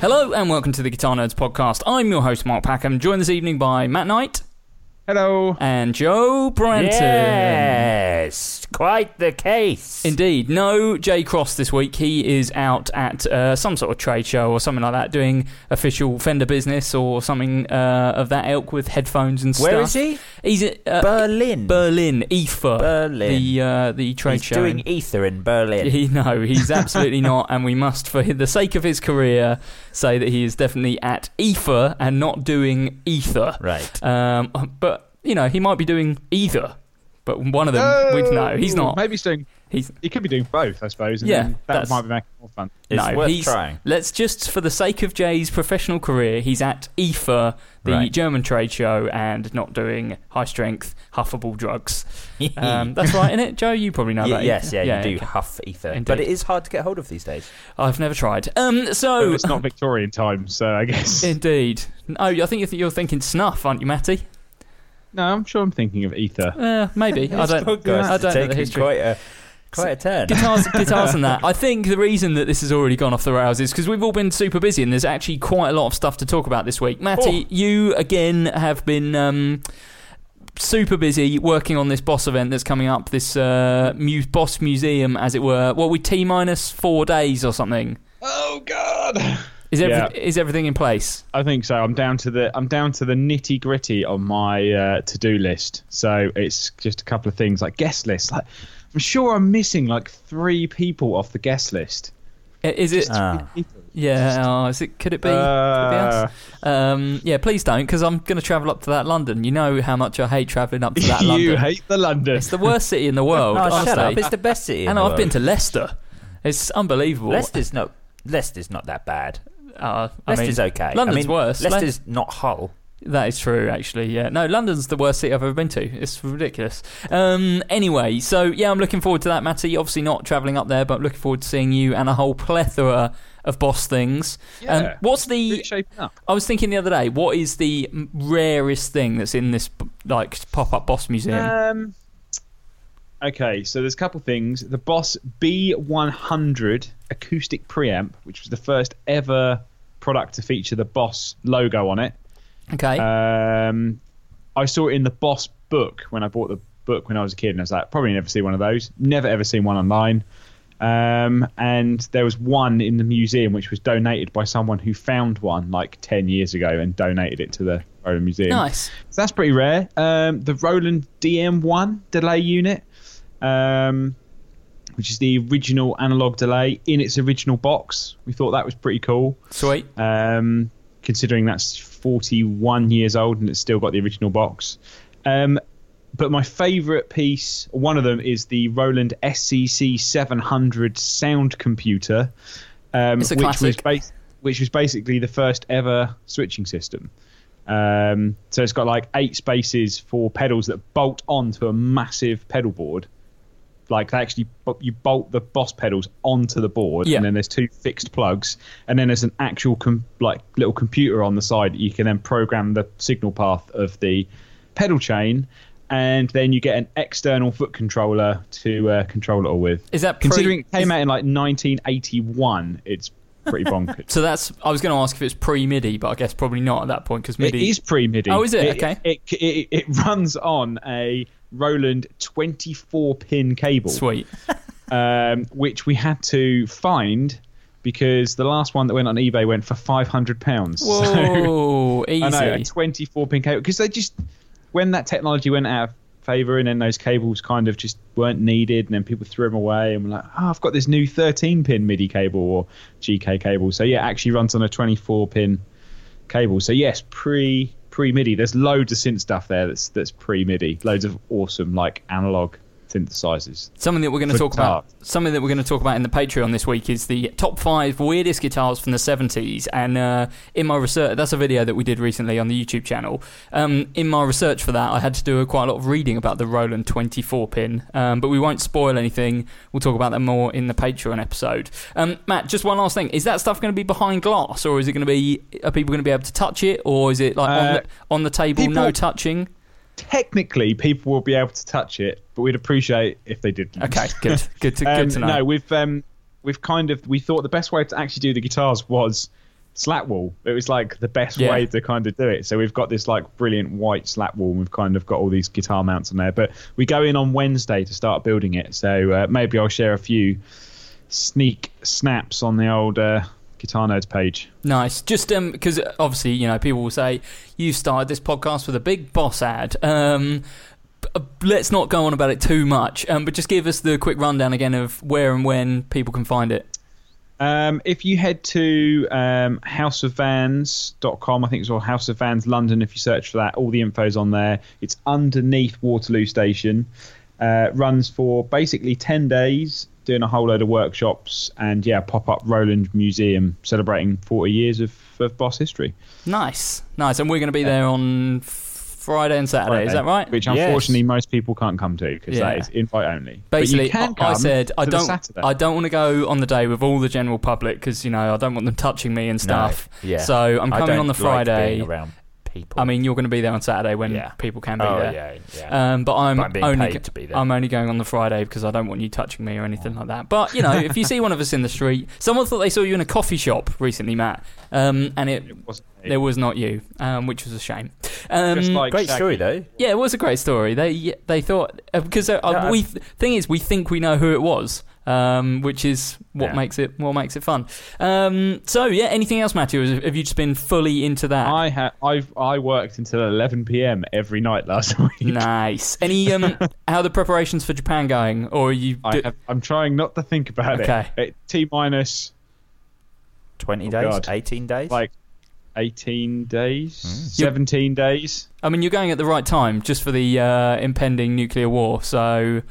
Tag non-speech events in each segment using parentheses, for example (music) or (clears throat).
Hello and welcome to the Guitar Nerds podcast. I'm your host Mark Packham, joined this evening by Matt Knight Hello. and Joe Branton. Yes, quite the case. Indeed, no Jay Cross this week. He is out at uh, some sort of trade show or something like that, doing official Fender business or something uh, of that ilk with headphones and stuff. Where is he? He's at uh, Berlin. Berlin, Ether. Berlin. the uh, the trade He's show. doing ether in Berlin. He, no, he's absolutely not, and we must, for the sake of his career, say that he is definitely at ether and not doing ether. Right. Um, but you know, he might be doing either. But one of them, we'd know. he's not. Maybe he's doing. He's He could be doing both, I suppose. And Yeah, that might be making more fun. It's no, worth he's, trying. Let's just, for the sake of Jay's professional career, he's at IFA, the Right. German trade show, and not doing high strength huffable drugs. (laughs) Um, that's right, isn't it, Joe? You probably know (laughs) Ye- that. yes, yeah, you do okay. huff ether, Indeed. but it is hard to get hold of these days. I've never tried. Um, so But it's not Victorian times, so I guess. Indeed. Oh, I think you're, you're thinking snuff, aren't you, Matty? No, I'm sure I'm thinking of ether. Uh, maybe. (laughs) I don't. Podcast I don't know taking the history. Quite a, quite a turn. Guitars, (laughs) guitars, and that. I think the reason that this has already gone off the rails is because we've all been super busy, and there's actually quite a lot of stuff to talk about this week. Matty, Oh. you again have been um, super busy working on this Boss event that's coming up. This uh, mu- Boss Museum, as it were. What we t minus four days or something. Oh God! Is every- Yeah. is everything in place? I think so. I'm down to the I'm down to the nitty gritty on my uh, to do list. So it's just a couple of things like guest list. Like I'm sure I'm missing like three people off the guest list. Is it? Ah. Yeah, oh, is it? Could it be? could it be? Uh, Um, yeah, please don't, because I'm going to travel up to that London. You know how much I hate travelling up to that (laughs) London. you hate the London. It's the worst city in the world. Oh, honestly. shut up! It's the best city. in and the I've been to Leicester. It's unbelievable. Leicester's not. Leicester's not that bad. Uh, I mean, Leicester's okay. London's I mean, worse. Leicester's not Hull. That is true, actually. Yeah, no, London's the worst city I've ever been to. It's ridiculous. Um, anyway, so yeah, I'm looking forward to that, Matty. Obviously, not travelling up there, but I'm looking forward to seeing you and a whole plethora of boss things. Um, Yeah. what's the? Up. I was thinking the other day, what is the rarest thing that's in this like pop-up boss museum? Um, okay, so there's a couple things. The Boss B100 acoustic preamp, which was the first ever product to feature the Boss logo on it. okay, Um, I saw it in the Boss book when I bought the book when I was a kid, and I was like, probably never see one of those. Never ever seen one online. Um, and there was one in the museum which was donated by someone who found one like 10 years ago and donated it to the Roland Museum. nice. So that's pretty rare. Um, the Roland DM1 delay unit, um, which is the original analog delay in its original box. We thought that was pretty cool, Sweet. um, considering that's 41 years old and it's still got the original box. Um, but my favourite piece, one of them, is the Roland SCC 700 sound computer, um, It's a which was bas- which was basically the first ever switching system. Um, so it's got like eight spaces for pedals that bolt onto a massive pedal board. Like they actually, you bolt the boss pedals onto the board, Yeah. and then there's two fixed plugs, and then there's an actual com- like little computer on the side. that You can then program the signal path of the pedal chain, and then you get an external foot controller to uh, control it all with. Is that pre- Considering it came is- out in like 1981, it's pretty (laughs) bonkers. So that's. I was going to ask if it's pre MIDI, but I guess probably not at that point because MIDI is pre MIDI. Oh, is it? Okay. It, it, it, it runs on a Roland 24 pin cable. Sweet. (laughs) um, which we had to find because the last one that went on eBay went for five hundred pounds. Whoa, easy. (laughs) I know a twenty-four pin cable because they just when that technology went out of favor and then those cables kind of just weren't needed and then people threw them away and were like, oh, I've got this new thirteen pin MIDI cable or GK cable. So yeah, actually runs on a twenty-four pin cable. So yes, pre pre MIDI. There's loads of synth stuff there that's that's pre MIDI. Loads of awesome like analog synthesizers. Something that we're going to talk about. Something that we're going to talk about in the Patreon this week is the top five weirdest guitars from the seventies. And uh, in my research, that's a video that we did recently on the YouTube channel. Um, in my research for that, I had to do a, quite a lot of reading about the Roland twenty four pin. Um, but we won't spoil anything. We'll talk about that more in the Patreon episode. Um, Matt, just one last thing: is that stuff going to be behind glass, or is it going to be? Are people going to be able to touch it, or is it like on, Uh, the, on the table, no touching? Technically people will be able to touch it, but we'd appreciate if they didn't. Okay, good, (laughs) good to, Um, good to know. No, we've um, we've kind of we thought the best way to actually do the guitars was slat wall. It was like the best Yeah. way to kind of do it. So we've got this like brilliant white slat wall, and we've kind of got all these guitar mounts on there. But we go in on Wednesday to start building it. So uh, maybe I'll share a few sneak snaps on the old uh, Guitar Nerds page. Nice. Just um, because obviously you know people will say you started this podcast with a big boss ad. Um, let's not go on about it too much. Um, but just give us the quick rundown again of where and when people can find it. Um, if you head to um, houseofvans.com, I think it's all House of Vans London. If you search for that, all the info's on there. It's underneath Waterloo Station. Uh, runs for basically 10 days, doing a whole load of workshops and, yeah, pop up Roland Museum celebrating 40 years of, of Boss history. Nice, nice. And we're going to be there on Friday and Saturday. Is that right? Which Yes. unfortunately most people can't come to because Yeah. that is invite only. Basically, but you can I- I said I don't. I don't want to go on the day with all the general public because you know I don't want them touching me and stuff. No, yeah. So I'm coming on the like Friday. being around people. I mean, you're going to be there on Saturday when Yeah. people can be oh there. yeah, yeah. Um, but I'm, But I'm only paid go- to be there. I'm only going on the Friday because I don't want you touching me or anything like that. But you know, if you see one of us in the street, someone thought they saw you in a coffee shop recently, Matt, um, and it Wasn't it? there was not you, um, which was a shame. Um, like Great Shaggy. story though. yeah, it was a great story. They they thought uh, because uh, Yeah, we thing is we think we know who it was. Um, which is what Yeah. makes it what makes it fun. Um, so yeah, anything else, Matthew? Have you just been fully into that? I ha- I've I worked until 11 p.m. every night last (laughs) week. Nice. Any um, (laughs) how are the preparations for Japan going, or are you? I do- have, I'm trying not to think about Okay. it. Okay. T minus Twenty Oh, days, God. eighteen days. like 18 days, Hmm. 17 days. I mean, you're going at the right time just for the uh, impending nuclear war. So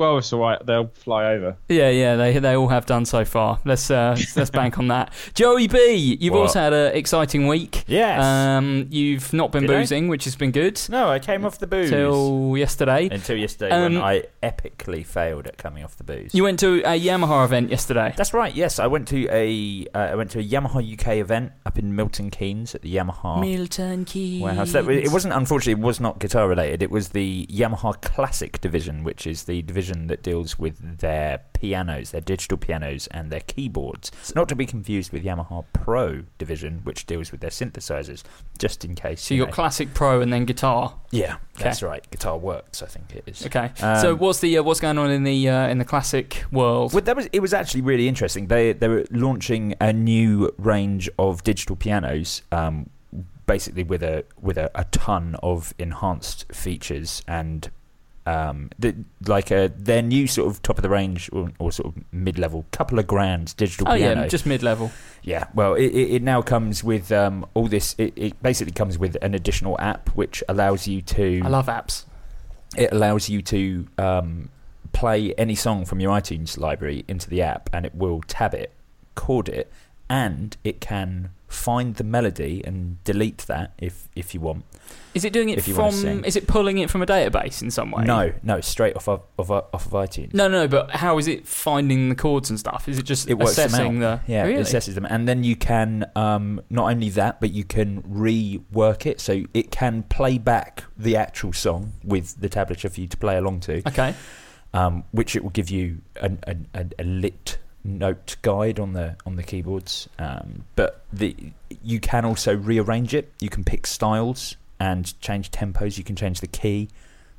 Well, it's all right. They'll fly over. yeah, yeah, they they all have done so far. Let's uh, (laughs) let's bank on that. Joey B, you've What? also had an exciting week. Yes. Um, you've not been Did I? boozing, which has been good. no, I came off the booze Till yesterday, until yesterday Um, when I epically failed at coming off the booze. you went to a Yamaha event yesterday. That's right. Yes, I went to a uh, I went to a Yamaha UK event up in Milton Keynes at the Yamaha Milton Keynes. warehouse. That, it wasn't unfortunately it was not guitar related. It was the Yamaha Classic division, which is the division that deals with their pianos, their digital pianos, and their keyboards. Not to be confused with Yamaha Pro division, which deals with their synthesizers. Just in case. So you got know. classic pro and then guitar. yeah, that's right. Guitar Works, I think it is. Okay. Um, so what's the uh, what's going on in the uh, in the classic world? Well, that was it. Was actually really interesting. They they were launching a new range of digital pianos, um, basically with a with a, a ton of enhanced features and um, the, like a, their new sort of top of the range or, or sort of mid level, couple of grand digital oh piano. yeah, just mid level. Yeah, well, it, it, it now comes with um, all this. It, it basically comes with an additional app which allows you to I love apps. it allows you to um, play any song from your iTunes library into the app, and it will tab it, chord it, and it can find the melody and delete that if if you want. Is it doing it If you wanna from? Is it pulling it from a database in some way? No, no, straight off of, of off of iTunes. No, no, but how is it finding the chords and stuff? Is it just it works assessing the? yeah, really? it assesses them, and then you can um, not only that, but you can rework it, so it can play back the actual song with the tablature for you to play along to, Okay. um, which it will give you a, a, a, a lit note guide on the on the keyboards. Um, but the you can also rearrange it. You can pick styles and change tempos. You can change the key.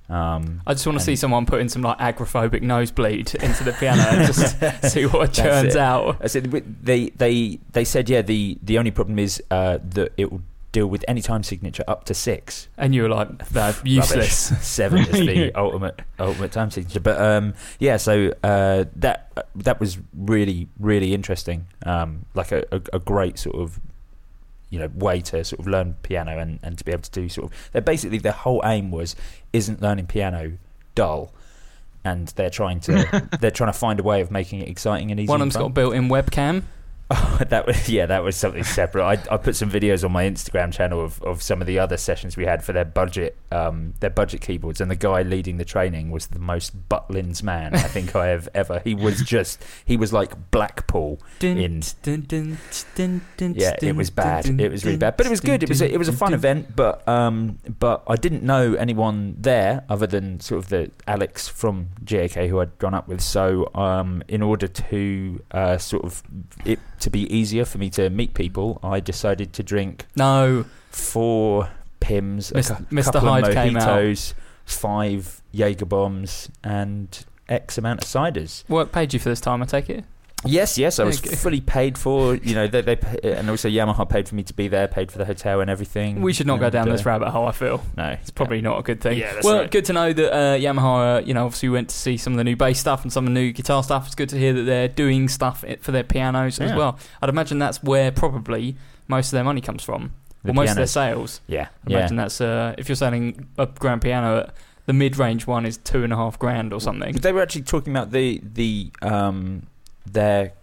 Um, I just want to see someone putting some like Agoraphobic Nosebleed (laughs) into the piano and just (laughs) see what churns it. out. I said they they they said yeah the the only problem is uh, that it will deal with any time signature up to six. And you were like, no, useless. (laughs) Seven is the (laughs) ultimate ultimate time signature. But um, yeah, so uh, that that was really really interesting. Um, like a, a, a great sort of you know way to sort of learn piano and, and to be able to do sort of. They're basically their whole aim was isn't learning piano dull. And they're trying to (laughs) they're trying to find a way of making it exciting and easy. One of them's got a built-in webcam. Oh, (laughs) that was yeah, that was something separate. I, I put some videos on my Instagram channel of, of some of the other sessions we had for their budget um, their budget keyboards, and the guy leading the training was the most Butlins man I think I have ever. He was just he was like Blackpool in Dun, dun, dun, dun, yeah, it was bad. It was really bad, but it was good. It was a, it was a fun event. But um, but I didn't know anyone there other than sort of the Alex from GAK who I'd gone up with. So um, in order to uh, sort of it to be easier for me to meet people, I decided to drink No, four Pimms, a Mis- cou- Mr. couple Hyde of mojitos, five Jaeger bombs, and X amount of ciders. work paid you for this time. I take it. Yes, yes, I was Okay. fully paid for. You know, they, they and also Yamaha paid for me to be there, paid for the hotel and everything. We should not go down uh, this rabbit hole. I feel No, it's probably not a good thing. Yeah, well, right. good to know that uh, Yamaha. Uh, you know, obviously we went to see some of the new bass stuff and some of the new guitar stuff. It's good to hear that they're doing stuff for their pianos as well. I'd imagine that's where probably most of their money comes from, The or most of their sales. Yeah, I yeah. imagine that's uh, if you're selling a grand piano, the mid-range one is two and a half grand or something. But they were actually talking about the the um their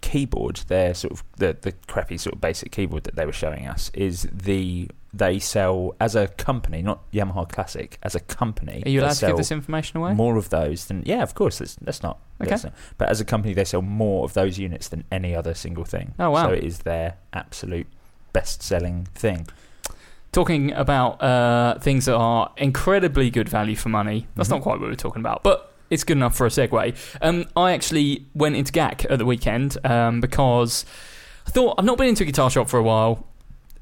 keyboard, their sort of the the crappy sort of basic keyboard that they were showing us is the they sell as a company, not Yamaha Classic, as a company. Are you allowed to give this information away? More of those than yeah, of course. That's, that's not. Okay. that's not- but as a company, they sell more of those units than any other single thing. Oh, wow. So it is their absolute best-selling thing. Talking about uh, things that are incredibly good value for money. That's Mhm. not quite what we're talking about, but it's good enough for a segue. Um, I actually went into GAK at the weekend um, because I thought I've not been into a guitar shop for a while.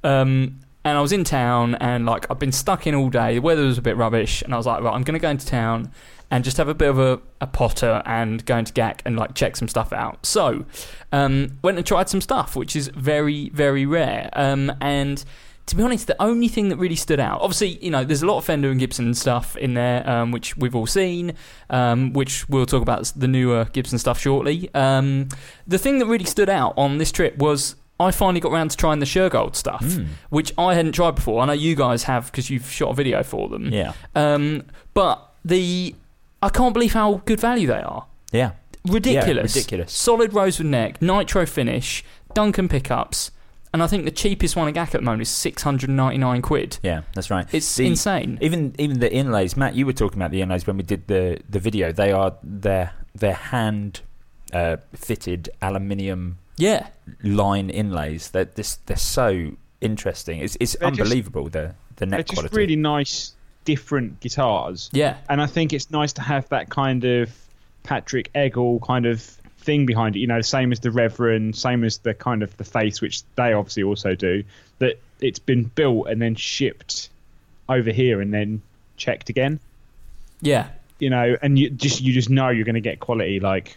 Um, and I was in town and like I've been stuck in all day. The weather was a bit rubbish, and I was like, right, I'm going to go into town and just have a bit of a, a potter and go into GAK and like check some stuff out. So, um, went and tried some stuff, which is very, very rare. Um, and to be honest, the only thing that really stood out, obviously, you know, there's a lot of Fender and Gibson stuff in there, um, which we've all seen, um, which we'll talk about the newer Gibson stuff shortly. Um, the thing that really stood out on this trip was I finally got around to trying the Shergold stuff, Mm. which I hadn't tried before. I know you guys have because you've shot a video for them. Yeah, Um, but the I can't believe how good value they are. yeah, Ridiculous. Yeah, ridiculous. Solid rosewood neck, nitro finish, Duncan pickups, and I think the cheapest one at GAK at the moment is six hundred and ninety nine quid. yeah. That's right. It's The- insane. Even even the inlays, Matt, you were talking about the inlays when we did the, the video. They are their their hand uh, fitted aluminium yeah, line inlays. They're this they're so interesting. It's it's They're just- unbelievable the the They're neck just really nice, different guitars. yeah, and I think it's nice to have that kind of Patrick Eggle kind of thing behind it. You know, same as the Reverend, same as the kind of the Faith, which they obviously also do. That it's been built and then shipped over here and then checked again. yeah. You know, and you just you just know you're going to get quality like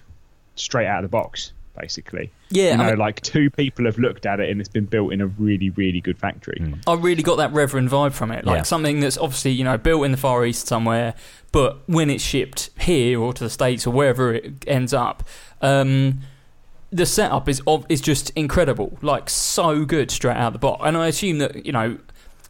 straight out of the box, basically. Yeah, you I know, mean- like two people have looked at it and it's been built in a really really good factory. Mm. I really got that Reverend vibe from it. Like Yeah. something that's obviously, you know, built in the Far East somewhere, but when it's shipped here or to the States or wherever it ends up, um, the setup is of is just incredible. Like so good straight out the box. And I assume that, you know,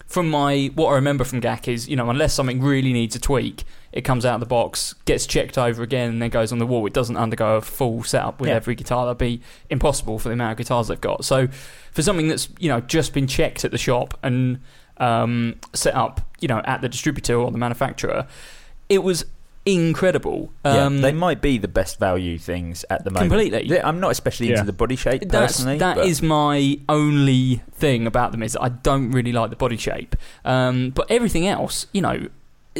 from my what I remember from GAK is, you know, unless something really needs a tweak, It comes out of the box, gets checked over again, and then goes on the wall. It doesn't undergo a full setup with Yeah. every guitar. That'd be impossible for the amount of guitars they've got. So, for something that's you know just been checked at the shop and um, set up, you know, at the distributor or the manufacturer, it was incredible. Um, yeah, they might be the best value things at the moment. Completely. I'm not especially Yeah. into the body shape That's, personally. that but is my only thing about them is that I don't really like the body shape. Um, but everything else, you know, a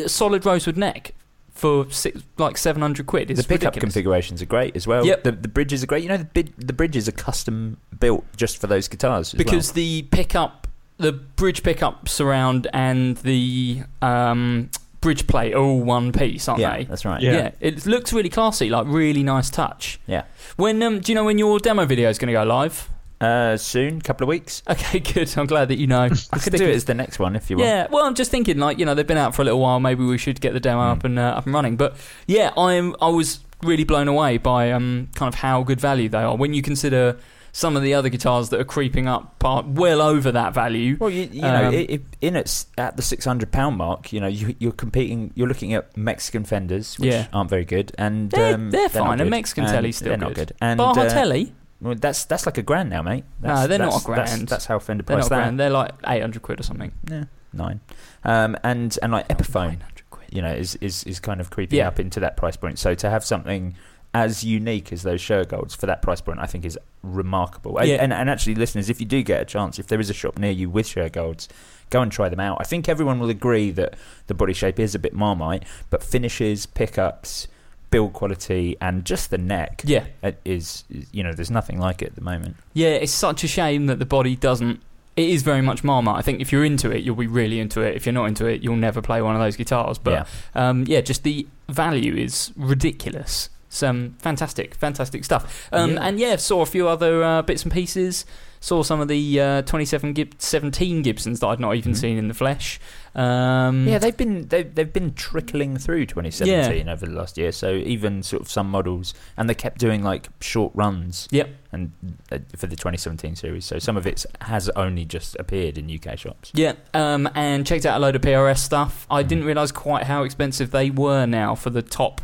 solid rosewood neck for six, like seven hundred quid. is the pickup ridiculous. configurations are great as well. Yep. The, the bridges are great. You know, the, bid, the bridges are custom built just for those guitars. As because well. the pickup, the bridge pickup surround and the um, bridge plate are all one piece, aren't yeah, they? that's right. Yeah. Yeah. it looks really classy, like really nice touch. Yeah. When um, do you know when your demo video is going to go live? Uh, soon, couple of weeks. (laughs) Okay, good. I'm glad that you know. I could do it as the next one if you want. Yeah, well, I'm just thinking, like, you know, they've been out for a little while. Maybe we should get the demo Mm. up and uh, up and running. But yeah, I'm I was really blown away by um kind of how good value they are when you consider some of the other guitars that are creeping up part well over that value. Well, you, you know, Um, i i in it's at the six hundred pound mark. You know, you, you're competing. You're looking at Mexican Fenders, which Yeah. aren't very good, and They're- um, they're not fine, and. Mexican And telly's still they're not good. good. And Baja uh, Telly, well, that's that's like a grand now, mate. No, they're not a That's, grand. that's how Fender they're not that. They're like 800 quid or something. Yeah, nine. Um, and and like Epiphone, quid. you know, is, is is kind of creeping Yeah. up into that price point. So to have something as unique as those Shergolds for that price point, I think is remarkable. Yeah. And, and actually, listeners, if you do get a chance, if there is a shop near you with Shergolds, go and try them out. I think everyone will agree that the body shape is a bit marmite, but finishes, pickups, build quality, and just the neck Yeah, uh, is, is you know, there's nothing like it at the moment. yeah. It's such a shame that the body doesn't. It is very much Marmite. I think if you're into it, you'll be really into it. If you're not into it, you'll never play one of those guitars. But yeah. um, yeah, just the value is ridiculous. Some fantastic, fantastic stuff. Um, Yeah. And yeah, saw a few other uh, bits and pieces. Saw some of the uh, 27 Gib- 17 Gibsons that I'd not even Mhm. seen in the flesh. Um, Yeah, they've been they've, they've been trickling through 2017 over the last year. So even sort of some models, and they kept doing like short runs. Yep. And uh, for the 2017 series, so some of it has only just appeared in UK shops. Yeah, um, and checked out a load of PRS stuff. I Mhm. didn't realise quite how expensive they were now for the top,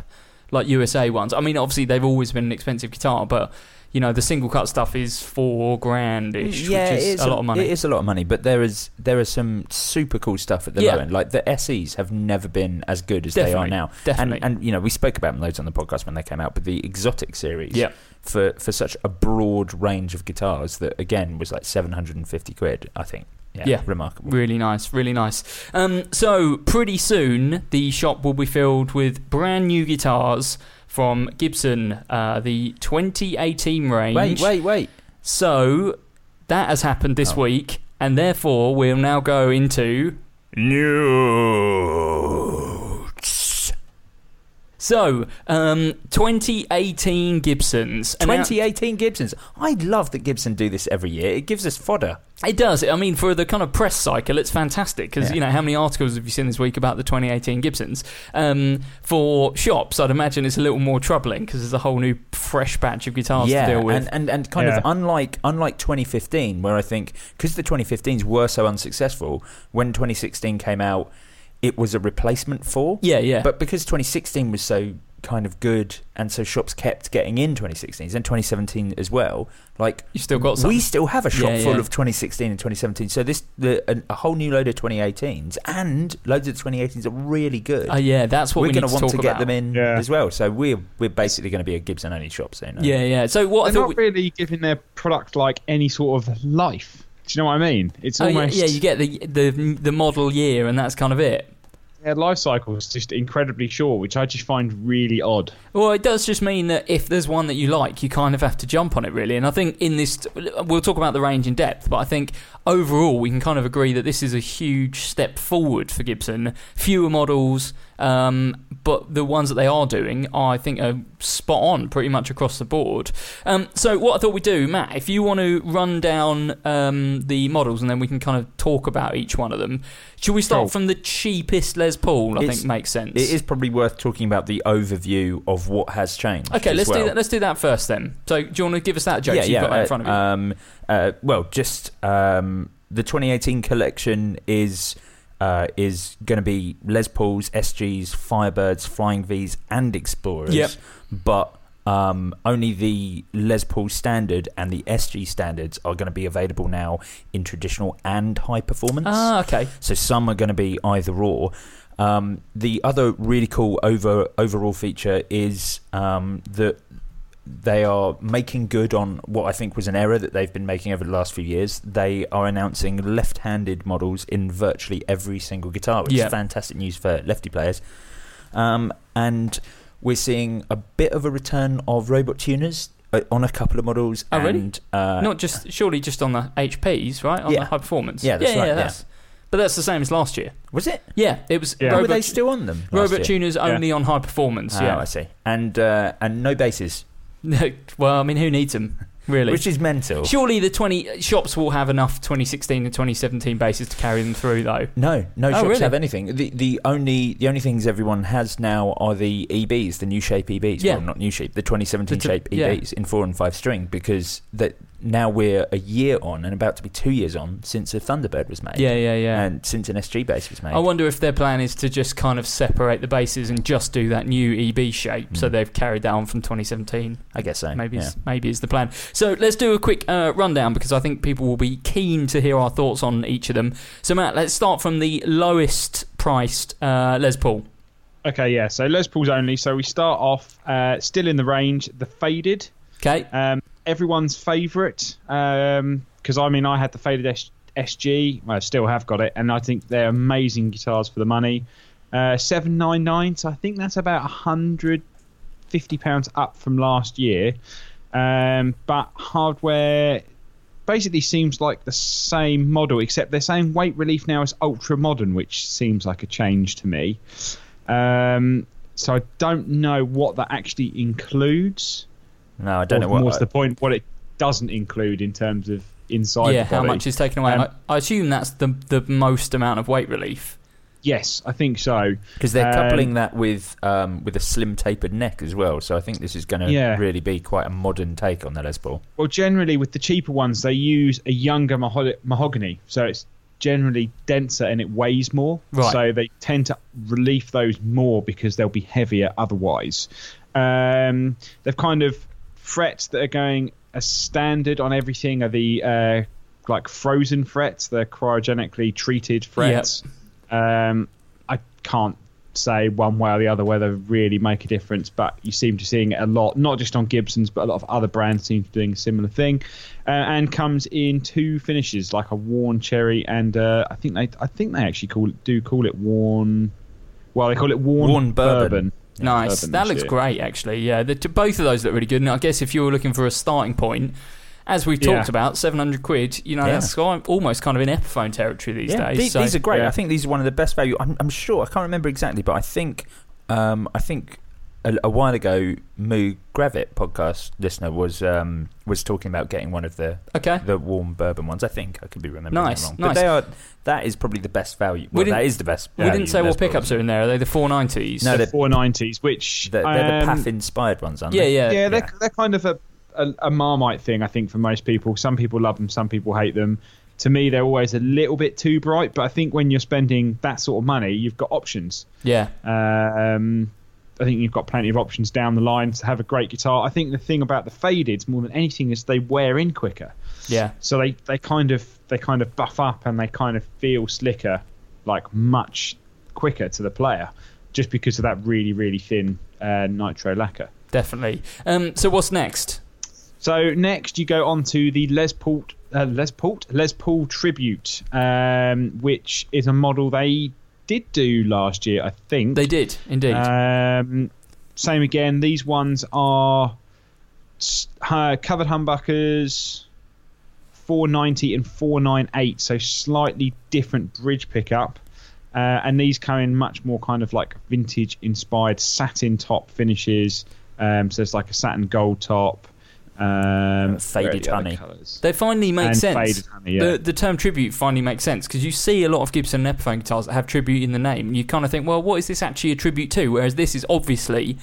like USA ones. I mean, obviously they've always been an expensive guitar, but you know the single cut stuff is four grand ish, yeah, which is a lot of money. It is a lot of money, but there is there is some super cool stuff at the Yeah. low end. Like the SEs have never been as good as they are now. Definitely. And, and you know we spoke about them loads on the podcast when they came out, but the exotic series, yeah, for for such a broad range of guitars that again was like 750 quid. I think, yeah, Yeah. remarkable. really nice, really nice. Um, so pretty soon the shop will be filled with brand new guitars from Gibson, uh, the 2018 range. Wait, wait, wait. So that has happened this Oh. week, and therefore we'll now go into news. So, um, 2018 Gibsons. 2018 Gibsons. I love that Gibson do this every year. It gives us fodder. It does. I mean, for the kind of press cycle, it's fantastic because Yeah. you know how many articles have you seen this week about the 2018 Gibsons? Um, for shops, I'd imagine it's a little more troubling because there's a whole new fresh batch of guitars yeah, to deal with. and and, and kind Yeah. of unlike unlike 2015, where I think because the 2015s were so unsuccessful, when 2016 came out, it was a replacement for. yeah, yeah. But because 2016 was so kind of good, and so shops kept getting in 2016s and 2017 as well. Like you still got some. we still have a shop Yeah, full yeah. of 2016 and 2017. So this the a, a whole new load of 2018s and loads of 2018s are really good. Oh yeah, that's what we're we going to to want to get about. them in Yeah. as well. So we're we're basically going to be a Gibson only shop soon. Yeah, yeah. So what I They're thought. not we- really giving their product like any sort of life. Do you know what I mean? It's Oh, yeah, almost yeah, you get the the the model year, and that's kind of it. their life cycle is just incredibly short, which I just find really odd. Well, it does just mean that if there's one that you like, you kind of have to jump on it, really. And I think in this, we'll talk about the range in depth, but I think overall we can kind of agree that this is a huge step forward for Gibson. Fewer models, um, but the ones that they are doing, I think, are spot on pretty much across the board. Um, so, what I thought we'd do, Matt, if you want to run down um, the models and then we can kind of talk about each one of them. Should we start Cool. from the cheapest Les Paul? I It's- think makes sense. It is probably worth talking about the overview of what has changed. Okay, let's well. do that. Let's do that first then. So, do you want to give us that, Joe? yeah, so yeah. you've got that in uh, front of you. Um, uh, well, just um, the 2018 collection is uh, is going to be Les Pauls, SGs, Firebirds, Flying Vs, and Explorers. Yep. But um, only the Les Paul standard and the SG standards are going to be available now in traditional and high performance. Ah, okay. So some are going to be either or. Um, the other really cool over overall feature is um, that they are making good on what I think was an error that they've been making over the last few years. They are announcing left-handed models in virtually every single guitar, which Yeah. is fantastic news for lefty players. Um, and we're seeing a bit of a return of robot tuners uh, on a couple of models. Oh, really? uh, Not just surely just on the HPs, right? On Yeah. the high performance. Yeah, that's yeah, right, Yeah, yeah. that's, But that's the same as last year. was it? Yeah, it was. Yeah. Were they still on them? robot year? tuners only on high performance. Oh, yeah. I see. And uh, and no bases, well, I mean, who needs them really? which is mental. Surely the 20 shops will have enough 2016 and 2017 basses to carry them through, though. No, no Oh, shops really? have anything. The the only the only things everyone has now are the EBs, the new shape EBs. Yeah. Well, not new shape, the 2017 The t- shape yeah. EBs in four and five string because that now we're a year on and about to be two years on since a Thunderbird was made. Yeah, yeah, yeah. And since an SG bass was made. I wonder if their plan is to just kind of separate the basses and just do that new EB shape. So Mm. they've carried that on from 2017. I guess so. Maybe yeah. is, maybe is the plan. So let's do a quick uh, rundown because I think people will be keen to hear our thoughts on each of them. So Matt, let's start from the lowest priced uh, Les Paul. Okay, yeah. So Les Pauls only. So we start off uh, still in the range. The faded, Okay, um, everyone's favourite. Because I mean, I had the faded S- SG. Well, I still have got it, and I think they're amazing guitars for the money. Uh, Seven nine nine. So I think that's about hundred fifty pounds up from last year. Um, but hardware basically seems like the same model, except they're saying weight relief now is ultra modern, which seems like a change to me. Um, so I don't know what that actually includes. No, I don't know what. What's the point? What it doesn't include in terms of inside. yeah, the how much is taken away? Um, I, I assume that's the the most amount of weight relief. Yes, I think so. Because they're Um, coupling that with um, with a slim tapered neck as well, so I think this is going to Yeah. really be quite a modern take on the Les Paul. Well, generally with the cheaper ones, they use a younger maho- mahogany, so it's generally denser and it weighs more. Right. So they tend to relief those more because they'll be heavier otherwise. Um, they've kind of frets that are going as standard on everything are the uh, like frozen frets, the cryogenically treated frets. Um, I can't say one way or the other whether really make a difference, but you seem to seeing it a lot, not just on Gibson's, but a lot of other brands seem to be doing a similar thing. Uh, and comes in two finishes, like a worn cherry and uh, I think they I think they actually call it, do call it worn. Well, they call it worn, Worn bourbon. Yeah, Nice. that looks great, actually. Yeah, the, both of those look really good. And I guess if you were looking for a starting point, as we've talked Yeah. about, 700 quid, you know, Yeah. that's almost kind of in Epiphone territory these yeah, days. these, so- these are great. I think these are one of the best value. I'm, I'm sure I can't remember exactly, but I think um, I think a, a while ago, Moo Gravit podcast listener was um, was talking about getting one of the Okay. the warm bourbon ones. I think I could be remembering Nice, wrong, nice. but they are that is probably the best value. Well, didn't- that is the best. we value didn't say Les what pickups Pauls. are in there. Are they the 490s? No, The they're- 490s, which They're, they're the PAF inspired ones, aren't yeah, they? yeah. yeah, yeah. they're, they're kind of a, a, a marmite thing, I think, for most people. Some people love them, some people hate them. To me, they're always a little bit too bright, but I think when you're spending that sort of money, you've got options. Yeah. Um, I think you've got plenty of options down the line to have a great guitar. I think the thing about the fadeds more than anything is they wear in quicker, Yeah. so they, they kind of they kind of buff up and they kind of feel slicker, like much quicker to the player, just because of that really really thin uh, nitro lacquer. Definitely. Um, so what's next? So next, you go on to the Les Paul, uh, Les Paul, Les Paul Tribute, um, which is a model they did do last year, I think. They did, indeed. Um, same again. These ones are uh, covered humbuckers, 490 and 498, so slightly different bridge pickup. Uh, and these come in much more kind of like vintage inspired satin top finishes. Um, so it's like a satin gold top. Um, Faded where are the other honey. colours? they finally make and sense. faded honey, yeah. the, the term tribute finally makes sense because you see a lot of Gibson and Epiphone guitars that have tribute in the name. You kind of think, well, what is this actually a tribute to? Whereas this is obviously,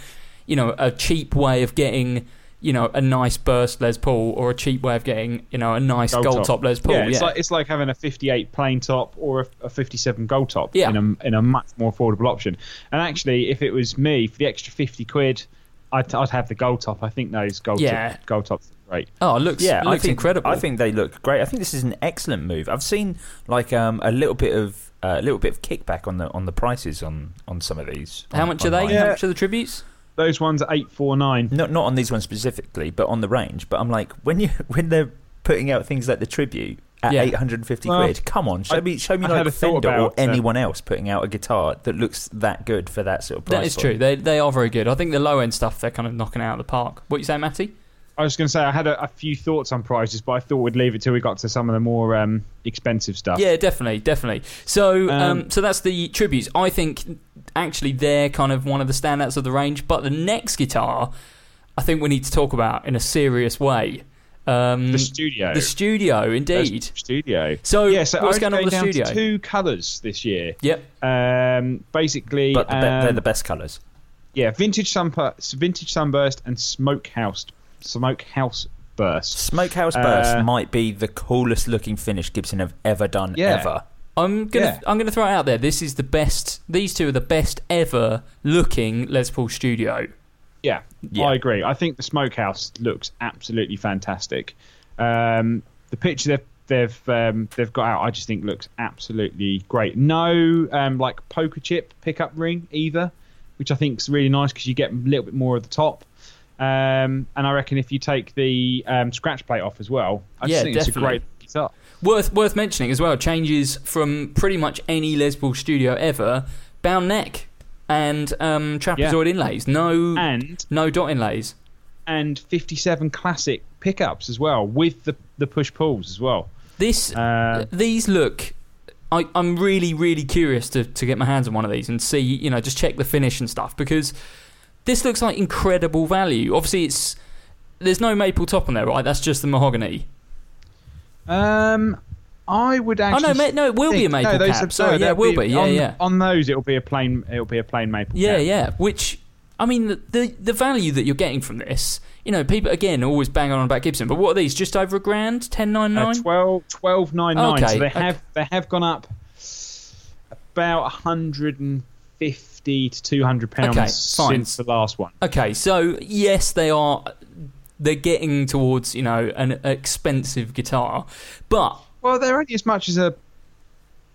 you know, a cheap way of getting you know, a nice burst Les Paul or a cheap way of getting, you know, a nice gold, Gold top. top. Les Paul. yeah, Yeah, it's like it's like having a 58 plain top or a, a 57 gold top Yeah. in a in a much more affordable option. And actually, if it was me for the extra 50 quid, I'd, I'd have the gold top. I think those gold Yeah. top, gold tops are great. oh, it looks, yeah, it looks I think, incredible. I think they look great. I think this is an excellent move. I've seen like um, a little bit of uh, a little bit of kickback on the on the prices on on some of these. How on- much are they? online. How Yeah. much are the tributes? Those ones are 849. Not not on these ones specifically, but on the range. But I'm like, when you (laughs) when they're putting out things like the tribute at Yeah. 850 Well, quid, come on, show I- me show me I like a Fender or about, uh, anyone else putting out a guitar that looks that good for that sort of price. That is point. true. They they are very good. I think the low end stuff they're kind of knocking out of the park. What you say, Matty? I was going to say I had a, a few thoughts on prices, but I thought we'd leave it till we got to some of the more um, expensive stuff. Yeah, definitely, definitely. So, um, Um, so that's the tributes. I think actually they're kind of one of the standouts of the range. But the next guitar, I think we need to talk about in a serious way. Um, The studio. the studio, indeed. There's Studio. So, yeah, so what's I going on with the studio? two colours this year. Yep. Um, basically, But the be- they're um, the best colours. yeah, vintage sunburst, vintage sunburst, and smokehouse, smokehouse burst. Smokehouse Burst Uh, might be the coolest looking finish Gibson have ever done Yeah. ever. I'm gonna Yeah. I'm gonna throw it out there. This is the best. These two are the best ever looking Les Paul Studio. Yeah, Yeah. I agree. I think the smokehouse looks absolutely fantastic. Um, the picture they've they've um, they've got out, I just think looks absolutely great. No um, like poker chip pickup ring either, which I think is really nice because you get a little bit more of the top. Um, and I reckon if you take the um, scratch plate off as well, I just Yeah, think it's a definitely. great guitar. Worth worth mentioning as well. Changes from pretty much any Les Paul Studio ever. Bound neck and um, trapezoid inlays. No And no dot inlays. and 57 classic pickups as well with the the push pulls as well. This Uh, these look. I, I'm really really curious to to get my hands on one of these and see you know just check the finish and stuff because this looks like incredible value. Obviously it's there's no maple top on there, right? That's just the mahogany. Um, I would actually. Oh no, ma- no, it will be a maple no, those cap. Sorry, no, yeah, it will be. Yeah, on, yeah. On those, it'll be a plain. It'll be a plain maple. Yeah, cap. yeah. Which I mean, the, the the value that you're getting from this, you know, people again always bang on about Gibson, but what are these? Just over a grand, ten nine Uh, nine. Okay, So they okay. have they have gone up about 150 to 200 pounds Okay, since the last one. Okay, so yes, they are. They're getting towards you know an expensive guitar, but Well, they're only as much as a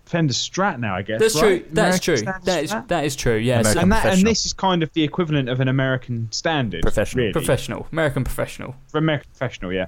Fender Strat now, I guess. that's right? true. That's American true. That is Strat? that is true. Yes, American and that and this is kind of the equivalent of an American standard. Professional. really. professional, American professional. For American professional, yeah.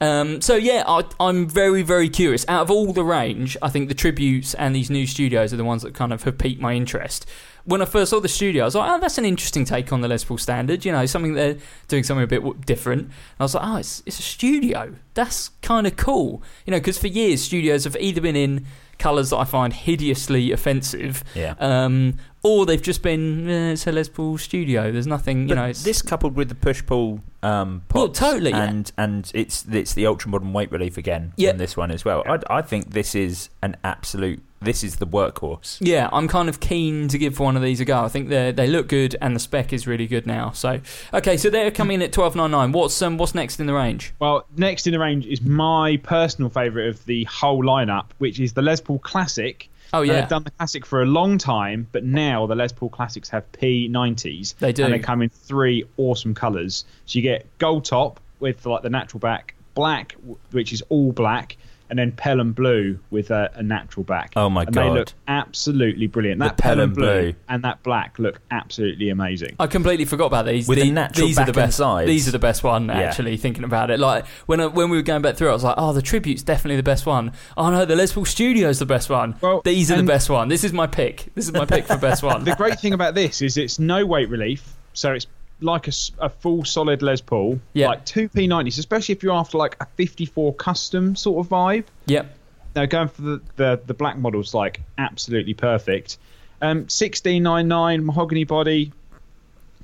Um, so yeah, I, I'm very, very curious. Out of all the range, I think the tributes and these new studios are the ones that kind of have piqued my interest. When I first saw the studio, I was like, "Oh, that's an interesting take on the Les Paul standard." You know, something they're doing something a bit different. And I was like, "Oh, it's it's a studio. That's kind of cool." You know, because for years studios have either been in colours that I find hideously offensive, Yeah. um, or they've just been eh, it's a Les Paul studio. There's nothing, you But know. It's, this coupled with the push pull um, Well, pots totally, yeah. and and it's it's the ultra modern weight relief again Yeah. on this one as well. I, I think this is an absolute. This is the workhorse. Yeah, I'm kind of keen to give one of these a go. I think they they look good and the spec is really good now. So, okay, so they're coming in at twelve nine nine. What's um what's next in the range? Well, next in the range is my personal favourite of the whole lineup, which is the Les Paul Classic. Oh And yeah, they've done the Classic for a long time, but now the Les Paul Classics have P90s. They do. And they come in three awesome colours. So you get gold top with like the natural back, black, which is all black, and then Pelham blue with a, a natural back. Oh my and God. They look absolutely brilliant. The That Pelham Pelham blue. and that black look absolutely amazing. I completely forgot about these. With a The- natural these are the best. sides. These are the best one. Yeah. Actually, thinking about it, like when I, when we were going back through, it, I was like, oh, the tribute's definitely the best one. Oh no, the Les Paul Studio's the best one. Well, these are the best one. This is my pick. This is my pick for best (laughs) one. the great thing about this is it's no weight relief, so it's like a full solid Les Paul, Yeah. like two P90s, especially if you're after like a 54 custom sort of vibe. yep. Now going for the the, the black model's like absolutely perfect. Um, 1699 mahogany body,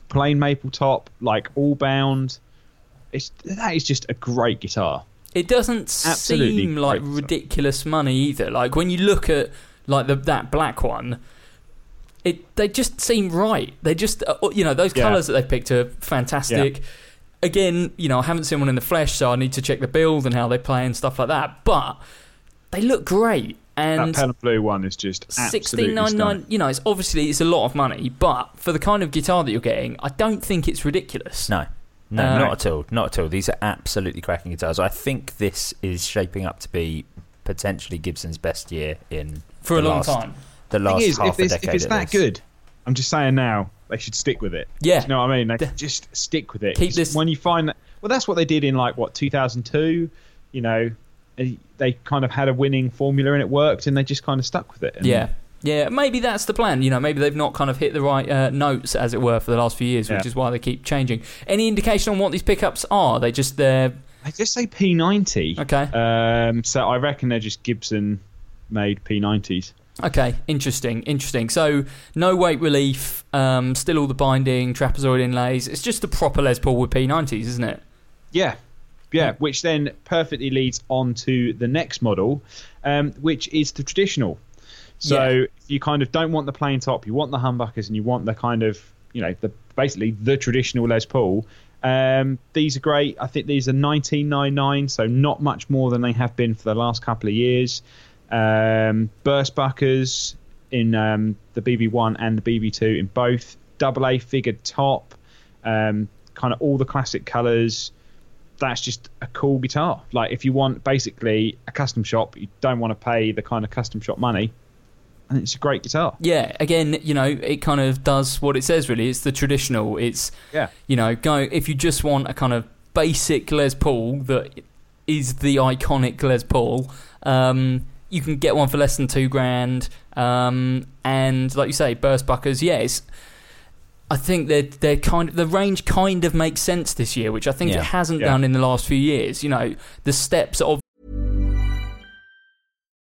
plain maple top, like all bound. It's that is just a great guitar. It doesn't Absolutely seem like ridiculous money either. Like when you look at like the, that black one, it they just seem right. They just uh, you know those Yeah. colours that they picked are fantastic. again, you know, I haven't seen one in the flesh, so I need to check the build and how they play and stuff like that. But they look great. And that pale blue one is just sixteen ninety nine. You know, it's obviously it's a lot of money, but for the kind of guitar that you're getting, I don't think it's ridiculous. No, no, Uh, not at all. Not at all. These are absolutely cracking guitars. I think this is shaping up to be potentially Gibson's best year in For a the long last- time. The last thing is, half if, it's, a decade. if it's that good, I'm just saying now they should stick with it. Yeah. You know what I mean? They just stick with it. Keep this- when you find that. Well, that's what they did in like what 2002. You know, they- kind of had a winning formula and it worked, and they just kind of stuck with it. Yeah. Yeah, maybe that's the plan. You know, maybe they've not kind of hit the right uh, notes, as it were, for the last few years, which is why they keep changing. Any indication on what these pickups are? They just they're They just say P90. okay. Um, so I reckon they're just Gibson made P90s. Okay, interesting, interesting. So no weight relief, um, still all the binding, trapezoid inlays. It's just a proper Les Paul with P90s, isn't it? Yeah. Yeah, which then perfectly leads on to the next model, um, which is the traditional. So Yeah. if you kind of don't want the plain top, you want the humbuckers, and you want the kind of, you know, the basically the traditional Les Paul. Um, these are great. I think these are 1999, so not much more than they have been for the last couple of years. Um, Burstbuckers in um, the BB1 and the BB2 in both. Double A figured top, um, kind of all the classic colours that's just a cool guitar. Like if you want basically a custom shop, you don't want to pay the kind of custom shop money, and it's a great guitar. Yeah, again, you know, it kind of does what it says. Really, it's the traditional. It's Yeah. you know, go if you just want a kind of basic Les Paul that is the iconic Les Paul. Um, you can get one for less than two grand, um, and like you say, Burstbuckers. Yeah, it's, I think they're they're kind of the range kind of makes sense this year, which I think Yeah. it hasn't Yeah. done in the last few years. You know, the steps of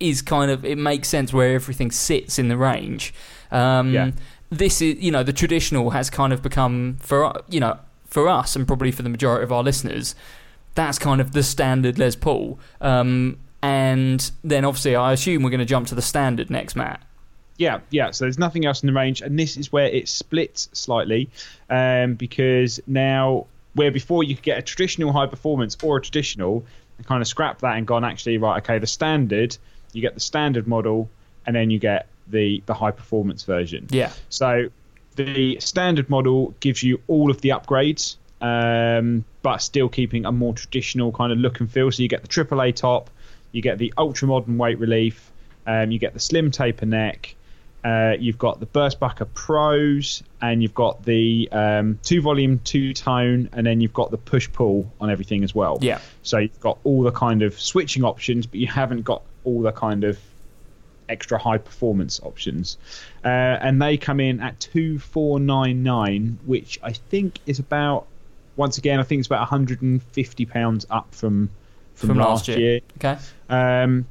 is kind of it makes sense where everything sits in the range. Um, Yeah. This is you know the traditional has kind of become for you know for us and probably for the majority of our listeners. That's kind of the standard Les Paul. Um, and then obviously I assume we're going to jump to the standard next, Matt. Yeah, yeah. So there's nothing else in the range, and this is where it splits slightly, um, because now where before you could get a traditional high performance or a traditional, kind of scrapped that and gone actually right. Okay, the standard, you get the standard model, and then you get the the high performance version. Yeah. So the standard model gives you all of the upgrades, um, but still keeping a more traditional kind of look and feel. So you get the AAA top, you get the ultra modern weight relief, um, you get the slim taper neck, uh, you've got the Burstbucker Pros, and you've got the um, two volume, two tone, and then you've got the push pull on everything as well. Yeah. So you've got all the kind of switching options, but you haven't got all the kind of extra high performance options. Uh, and they come in at 2499 which I think is about once again I think it's about 150 pounds up from from, From last, last year. year. Okay. Um,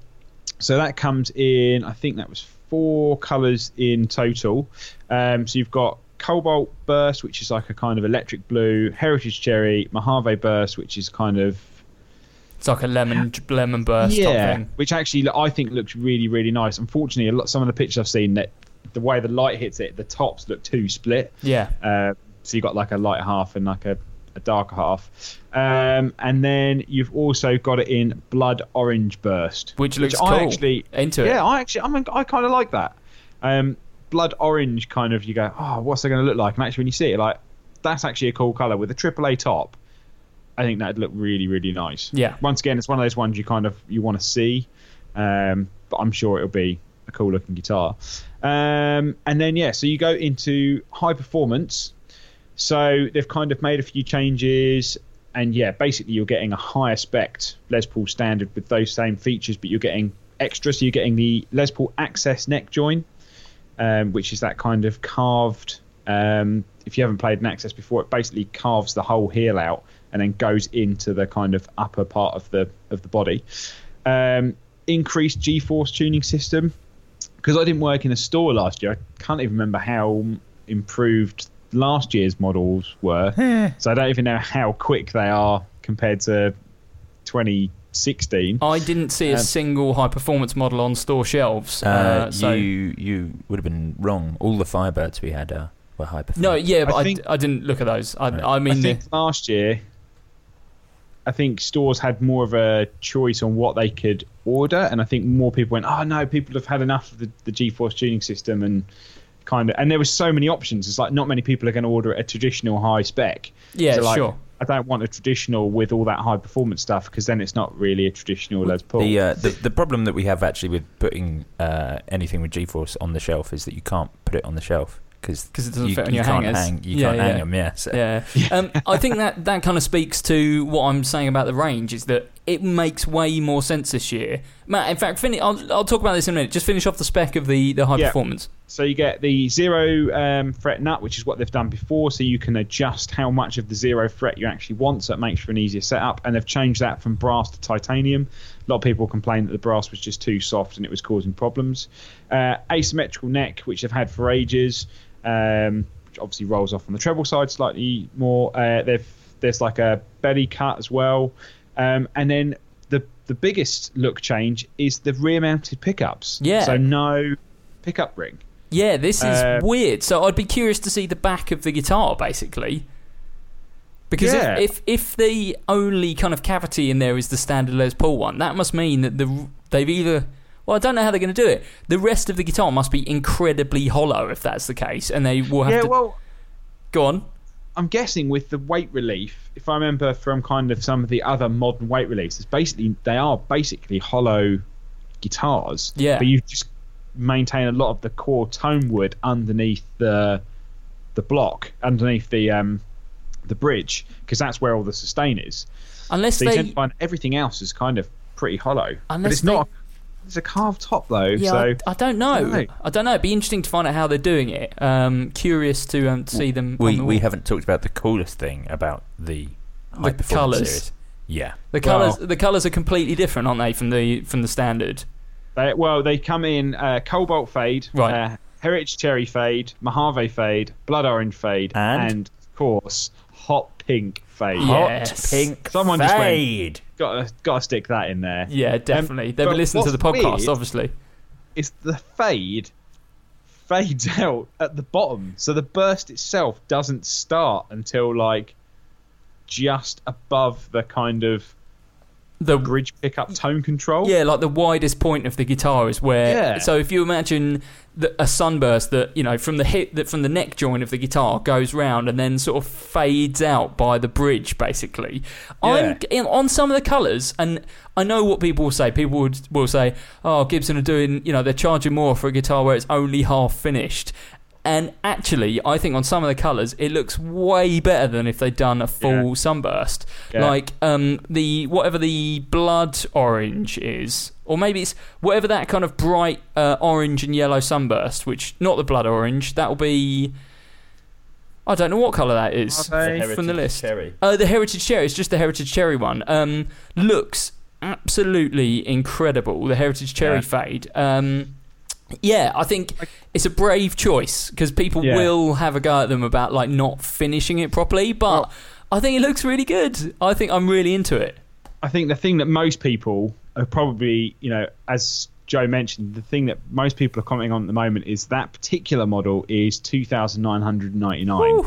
so that comes in I think that was four colors in total. Um, so you've got Cobalt Burst which is like a kind of electric blue, Heritage Cherry, Mojave Burst which is kind of It's like a lemon lemon burst yeah, thing. which actually I think looks really really nice. Unfortunately, a lot some of the pictures I've seen that the way the light hits it, the tops look too split. Yeah. Uh, so you've got like a light half and like a, a darker half. Um, and then you've also got it in blood orange burst, Which looks I cool. actually Into it. Yeah, I actually I mean I kind of like that. Um, blood orange kind of you go, oh, what's it going to look like? And actually, when you see it, like that's actually a cool color with a AAA top. I think that'd look really really nice. Yeah. Once again, it's one of those ones you kind of you want to see, um, but I'm sure it'll be a cool looking guitar. Um, and then yeah, so you go into high performance. So they've kind of made a few changes, and yeah, basically you're getting a higher spec Les Paul standard with those same features, but you're getting extra. So you're getting the Les Paul Access neck join, um, which is that kind of carved. Um, if you haven't played an Access before, it basically carves the whole heel out and then goes into the kind of upper part of the of the body. Um, increased G-force tuning system because I didn't work in a store last year. I can't even remember how improved last year's models were. (laughs) so I don't even know how quick they are compared to 2016. I didn't see a Um, single high performance model on store shelves. Uh, Uh, so you you would have been wrong. All the Firebirds we had uh, were high performance. no, yeah, but I I, think- I didn't look at those. I, Right. I mean, I think the, last year, I think stores had more of a choice on what they could order, and I think more people went, "Oh no, people have had enough of the, the G-force tuning system," and kind of, and there were so many options. It's like not many people are going to order a traditional high spec. yeah, So, like, sure. I don't want a traditional with all that high performance stuff because then it's not really a traditional Les Paul. The, uh, the the problem that we have actually with putting uh, anything with G-force on the shelf is that you can't put it on the shelf because 'Cause it doesn't you, fit on you your can't hangers. hang you Yeah, can't yeah. hang them. Yeah, so- Yeah, (laughs) um, I think that that kind of speaks to what I'm saying about the range is that it makes way more sense this year. Matt, in fact, fin- I'll, I'll talk about this in a minute. Just finish off the spec of the, the high Yeah. performance. So you get the zero um, fret nut, which is what they've done before, so you can adjust how much of the zero fret you actually want, so it makes for an easier setup. And they've changed that from brass to titanium. A lot of people complained that the brass was just too soft and it was causing problems. Uh, asymmetrical neck, which they've had for ages, um, which obviously rolls off on the treble side slightly more. Uh, there's like a belly cut as well, um, and then the the biggest look change is the rear mounted pickups. Yeah. So no pickup ring. Yeah, this is Uh, weird. So I'd be curious to see the back of the guitar, basically. Because Yeah. if, if if the only kind of cavity in there is the standard Les Paul one, that must mean that the they've either well, I don't know how they're going to do it. The rest of the guitar must be incredibly hollow if that's the case, and they will have yeah, to well, go on. I'm guessing with the weight relief, if I remember from kind of some of the other modern weight reliefs, basically they are basically hollow guitars. Yeah. But you just maintain a lot of the core tone wood underneath the the block, underneath the um the bridge, because that's where all the sustain is. Unless So you they tend to find everything else is kind of pretty hollow. but Unless it's they- not. It's a carved top though, Yeah, so I, I don't know. I don't know. I don't know. It'd be interesting to find out how they're doing it. Um, curious to um, see them. on We the we haven't talked about the coolest thing about the high performance colours. series. Yeah, the colors. the colors are completely different, aren't they, from the from the standard? They, well, they come in uh, Cobalt Fade, Right. uh, Heritage Cherry Fade, Mojave Fade, Blood Orange Fade, And? of course, Hot Pink Fade. Yes. hot pink Someone just went- fade. Gotta, gotta stick that in there. Yeah, um, definitely. They've but been listening to the podcast, obviously. It's the fade fades (laughs) out at the bottom, so the burst itself doesn't start until like just above the kind of The bridge pickup tone control. yeah, like the widest point of the guitar is where. Yeah. So if you imagine the, a sunburst that you know from the hit that from the neck joint of the guitar goes round and then sort of fades out by the bridge, basically. I'm on some of the colours, and I know what people will say. People would will say, "Oh, Gibson are doing you know they're charging more for a guitar where it's only half finished." And actually, I think on some of the colours, it looks way better than if they'd done a full Yeah. sunburst. Yeah. Like um, the whatever the blood orange is, or maybe it's whatever that kind of bright uh, orange and yellow sunburst. Which not the blood orange. That will be. I don't know what colour that is Are they? from the list. Cherry. Uh, the heritage cherry. It's just the heritage cherry one. Um, looks absolutely incredible. The heritage cherry Yeah. fade. Um, yeah, I think it's a brave choice because people Yeah. will have a go at them about like not finishing it properly, but Well- I think it looks really good. I think I'm really into it. I think the thing that most people are probably, you know, as Joe mentioned, the thing that most people are commenting on at the moment is that particular model is two thousand nine hundred ninety nine,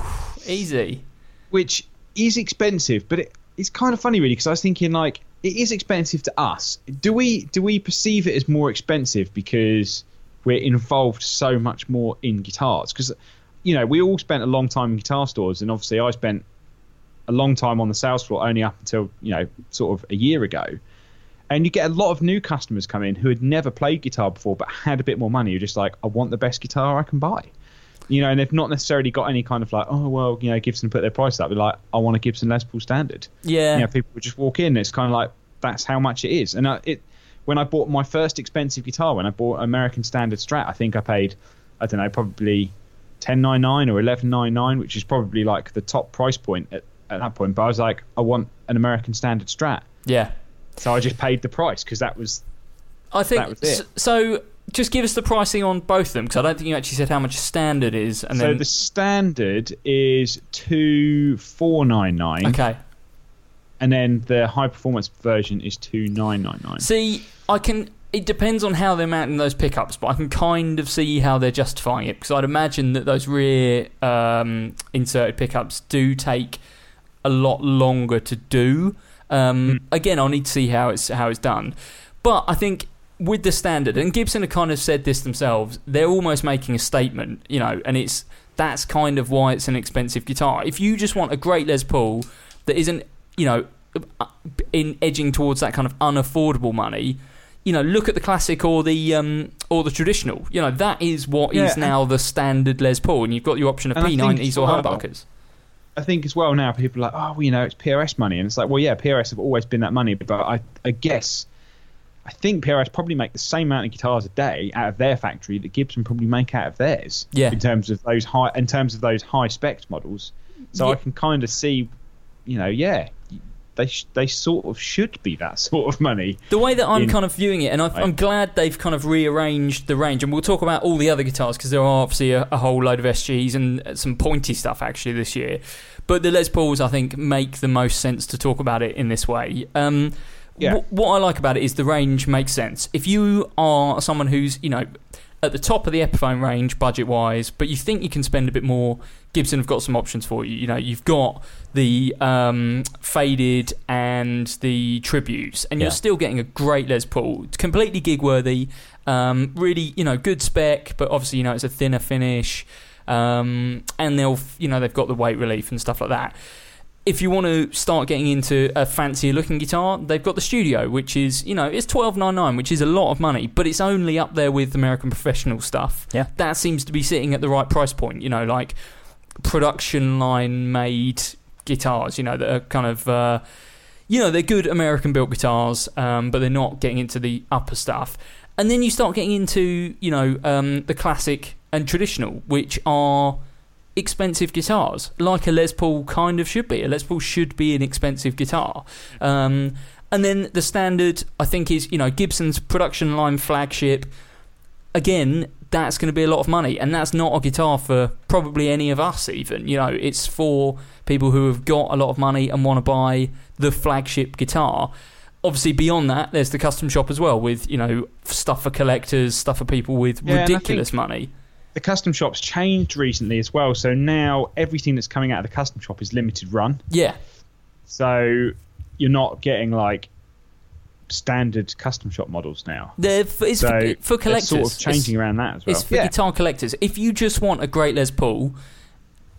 Easy. which is expensive, but it, it's kind of funny really because I was thinking like it is expensive to us. Do we do we perceive it as more expensive because we're involved so much more in guitars? Because you know we all spent a long time in guitar stores, and obviously I spent a long time on the sales floor only up until you know sort of a year ago. And you get a lot of new customers come in who had never played guitar before but had a bit more money. You're just like, I want the best guitar I can buy. You know, and they've not necessarily got any kind of like, oh well, you know, Gibson put their price up. They're like, I want a Gibson Les Paul Standard. Yeah. You know, people would just walk in. It's kind of like that's how much it is. And I, it when I bought my first expensive guitar, when I bought American Standard Strat, I think I paid, I don't know, probably ten nine nine or eleven nine nine, which is probably like the top price point at, at that point. But I was like, I want an American Standard Strat, Yeah. So I just paid the price because that was I think was so. Just give us the pricing on both of them because I don't think you actually said how much standard is. And so then the standard is two four nine nine, okay, and then the high performance version is two nine nine nine. see, I can. It depends on how they're mounting those pickups, but I can kind of see how they're justifying it because I'd imagine that those rear um, inserted pickups do take a lot longer to do. Um, Again, I'll need to see how it's how it's done, but I think with the standard, and Gibson have kind of said this themselves, they're almost making a statement, you know, and it's that's kind of why it's an expensive guitar. If you just want a great Les Paul that isn't, you know, in edging towards that kind of unaffordable money, you know, look at the classic or the um, or the traditional. You know, that is what is Yeah, and- now the standard Les Paul, and you've got your option of And I think P90s as or humbuckers. I think as well now people are like, oh, well, you know, it's PRS money, and it's like, well, yeah, PRS have always been that money, but I, I guess, I think PRS probably make the same amount of guitars a day out of their factory that Gibson probably make out of theirs. Yeah. In terms of those high, in terms of those high spec models, so Yeah. I can kind of see, you know, yeah, they sh- they sort of should be that (laughs) sort of money. The way that I'm in- kind of viewing it, and I, I'm glad they've kind of rearranged the range, and we'll talk about all the other guitars because there are obviously a, a whole load of SGs and some pointy stuff actually this year. But the Les Pauls, I think, make the most sense to talk about it in this way. Um, Yeah. wh- what I like about it is the range makes sense. If you are someone who's, you know, at the top of the Epiphone range budget wise, but you think you can spend a bit more, Gibson have got some options for you. You know, you've got the um, faded and the tributes, and you're still getting a great Les Paul, It's completely gig worthy. Um, really, you know, good spec, but obviously, you know, it's a thinner finish, um, and they'll, you know, they've got the weight relief and stuff like that if you want to start getting into a fancier looking guitar, they've got the Studio, which is you know it's twelve nine nine, which is a lot of money, but it's only up there with American professional stuff. Yeah. that seems to be sitting at the right price point. You know, like production line made guitars. You know that are kind of. Uh, you know, they're good American built guitars, um, but they're not getting into the upper stuff. And then you start getting into, you know, um, the classic and traditional, which are expensive guitars, like a Les Paul kind of should be. A Les Paul should be an expensive guitar. Um, and then the standard, I think, is you know Gibson's production line flagship. Again, that's going to be a lot of money, and that's not a guitar for probably any of us. Even you know, it's for people who have got a lot of money and want to buy the flagship guitar. Obviously, beyond that, there's the custom shop as well, with you know stuff for collectors, stuff for people with Yeah, ridiculous money. The custom shop's changed recently as well, so now everything that's coming out of the custom shop is limited run. Yeah, So you're not getting like standard custom shop models now. they're f- it's so for, for they're collectors. sort of changing It's- around that as well. It's for yeah. guitar collectors. If you just want a great Les Paul,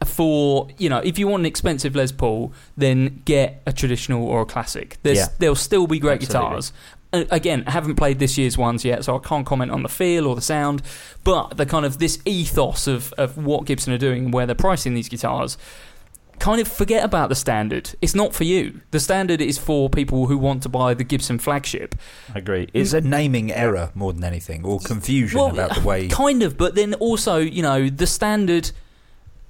for you know, if you want an expensive Les Paul, then get a traditional or a classic. There's Yeah. there'll still be great Absolutely. guitars. Uh, again, I haven't played this year's ones yet, so I can't comment on the feel or the sound. But the kind of this ethos of of what Gibson are doing and where they're pricing these guitars. Kind of forget about the standard. It's not for you. The standard is for people who want to buy the Gibson flagship. I agree. It's a naming error more than anything, or confusion about the way. Kind of, but then also, you know, the standard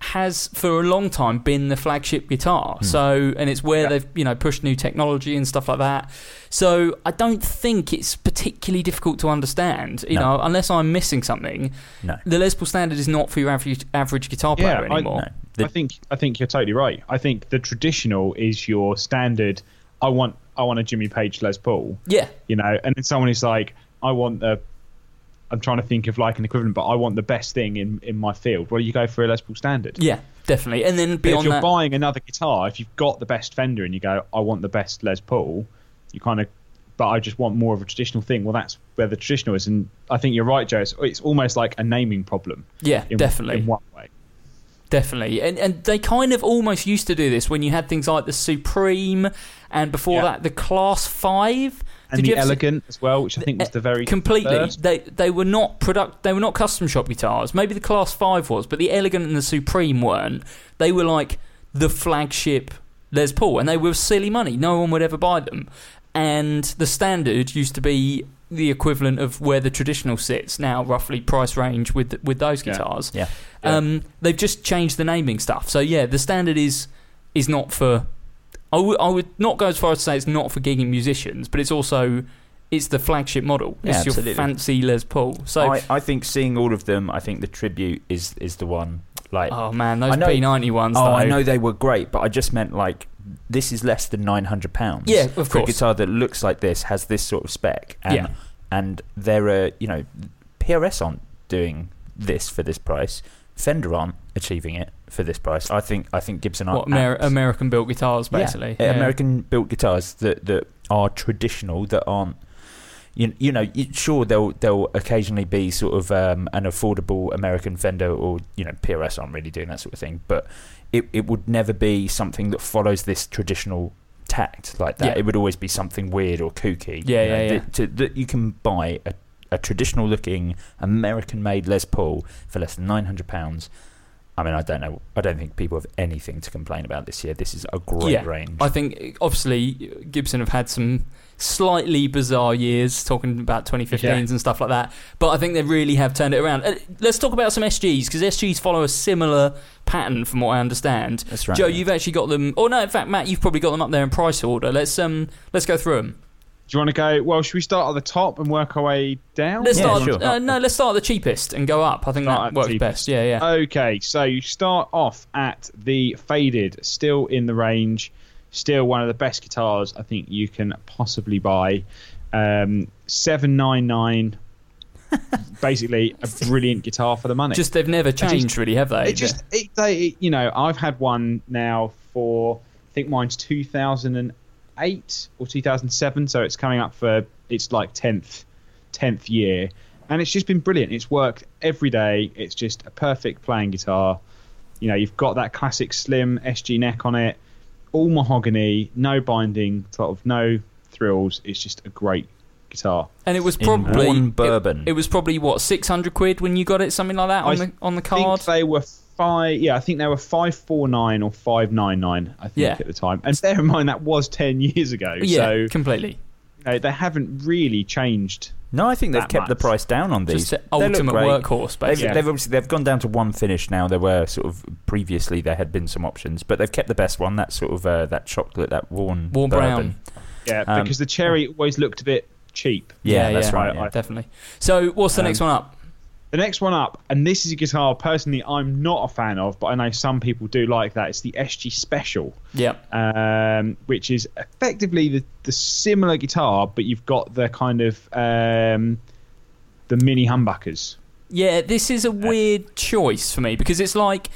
has for a long time been the flagship guitar. Hmm. So, and it's where Yeah. they've you know pushed new technology and stuff like that. So, I don't think it's particularly difficult to understand. You No. know, unless I'm missing something. No. The Les Paul standard is not for your average average guitar player Yeah, I- anymore. No. The- I think I think you're totally right. I think the traditional is your standard. I want I want a Jimmy Page Les Paul, Yeah, you know, and then someone is like, I want a I'm trying to think of like an equivalent, but I want the best thing in in my field. Well, you go for a Les Paul Standard. Yeah, definitely. And then But if you're that, buying another guitar, if you've got the best Fender and you go, I want the best Les Paul, you kind of, but I just want more of a traditional thing. Well, that's where the traditional is, and I think you're right, Joe. It's, it's almost like a naming problem. yeah, In, definitely. In one way. Definitely, and and they kind of almost used to do this when you had things like the Supreme, and before Yeah. that the Class Five. And Did the ever see- elegant as well, which I think was the very completely. first. They they were not product. They were not custom shop guitars. Maybe the Class Five was, but the Elegant and the Supreme weren't. They were like the flagship Les Paul, and they were silly money. No one would ever buy them. And the standard used to be the equivalent of where the traditional sits now, roughly price range with with those Yeah. guitars. Yeah. Um, they've just changed the naming stuff. So yeah, the standard is is not for. I would I would not go as far as to say it's not for gigging musicians, but it's also it's the flagship model. Yeah, it's your fancy Les Paul. So I, I think seeing all of them, I think the tribute is is the one. Like, oh man, those I know- P ninety ones. oh, though. I know they were great, but I just meant like this is less than nine hundred pounds. Yeah, of for a course. guitar that looks like this has this sort of spec. And, Yeah. and there are you know PRS aren't doing this for this price. Fender aren't achieving it for this price. I think I think Gibson are What Amer- American built guitars, basically. uh, Yeah. American built guitars that, that are traditional that aren't you, you know sure they'll they'll occasionally be sort of um, an affordable American Fender or you know PRS aren't really doing that sort of thing but it, it would never be something that follows this traditional tact like that Yeah. it would always be something weird or kooky Yeah, you know, yeah, yeah. That, to, that you can buy a, a traditional looking American made Les Paul for less than 900 pounds I mean, I don't know. I don't think people have anything to complain about this year. This is a great Yeah, range. I think obviously Gibson have had some slightly bizarre years, talking about 2015s Yeah. and stuff like that. But I think they really have turned it around. Uh, let's talk about some SGs because SGs follow a similar pattern, from what I understand. That's right. Joe, yeah. you've actually got them. Or no, in fact, Matt, you've probably got them up there in price order. Let's um, let's go through them. Do you want to go? Well, should we start at the top and work our way down? Let's Yeah, start. sure. Uh, no, let's start at the cheapest and go up. I think Start that works cheapest. best. Yeah, yeah. Okay, so you start off at the faded, still in the range, still one of the best guitars I think you can possibly buy. Um, Seven nine nine, (laughs) basically a brilliant guitar for the money. just they've never just- changed, really, have they? it just it, they it- you know I've had one now for I think mine's 2008 or 2007 so it's coming up for it's like 10th 10th year. And it's just been brilliant. It's worked every day. It's just a perfect playing guitar. You know you've got that classic slim SG neck on it all mahogany no binding sort of no thrills. It's just a great guitar. And it was probably worn it- bourbon. It, was probably what six hundred quid when you got it, something like that on I the on the I card. think they were five. Yeah, I think they were five four nine or five nine nine. I think Yeah. at the time. And bear in mind that was ten years ago. yeah, So completely. you know, they haven't really changed. No, I think they've that kept the price down on these. Just the ultimate great. workhorse, They've, basically. they've obviously they've gone down to one finish now. There were sort of previously there had been some options, but they've kept the best one. That sort of uh, that chocolate, that worn Warm bourbon. brown. Yeah, Um, because the cherry always looked a bit cheap. Yeah, that's right. I- definitely. So, what's the Um, next one up? The next one up, and this is a guitar personally I'm not a fan of, but I know some people do like that. It's the SG Special. Yeah, um, which is effectively the, the similar guitar, but you've got the kind of um, the mini humbuckers. yeah. This is a weird choice for me because it's like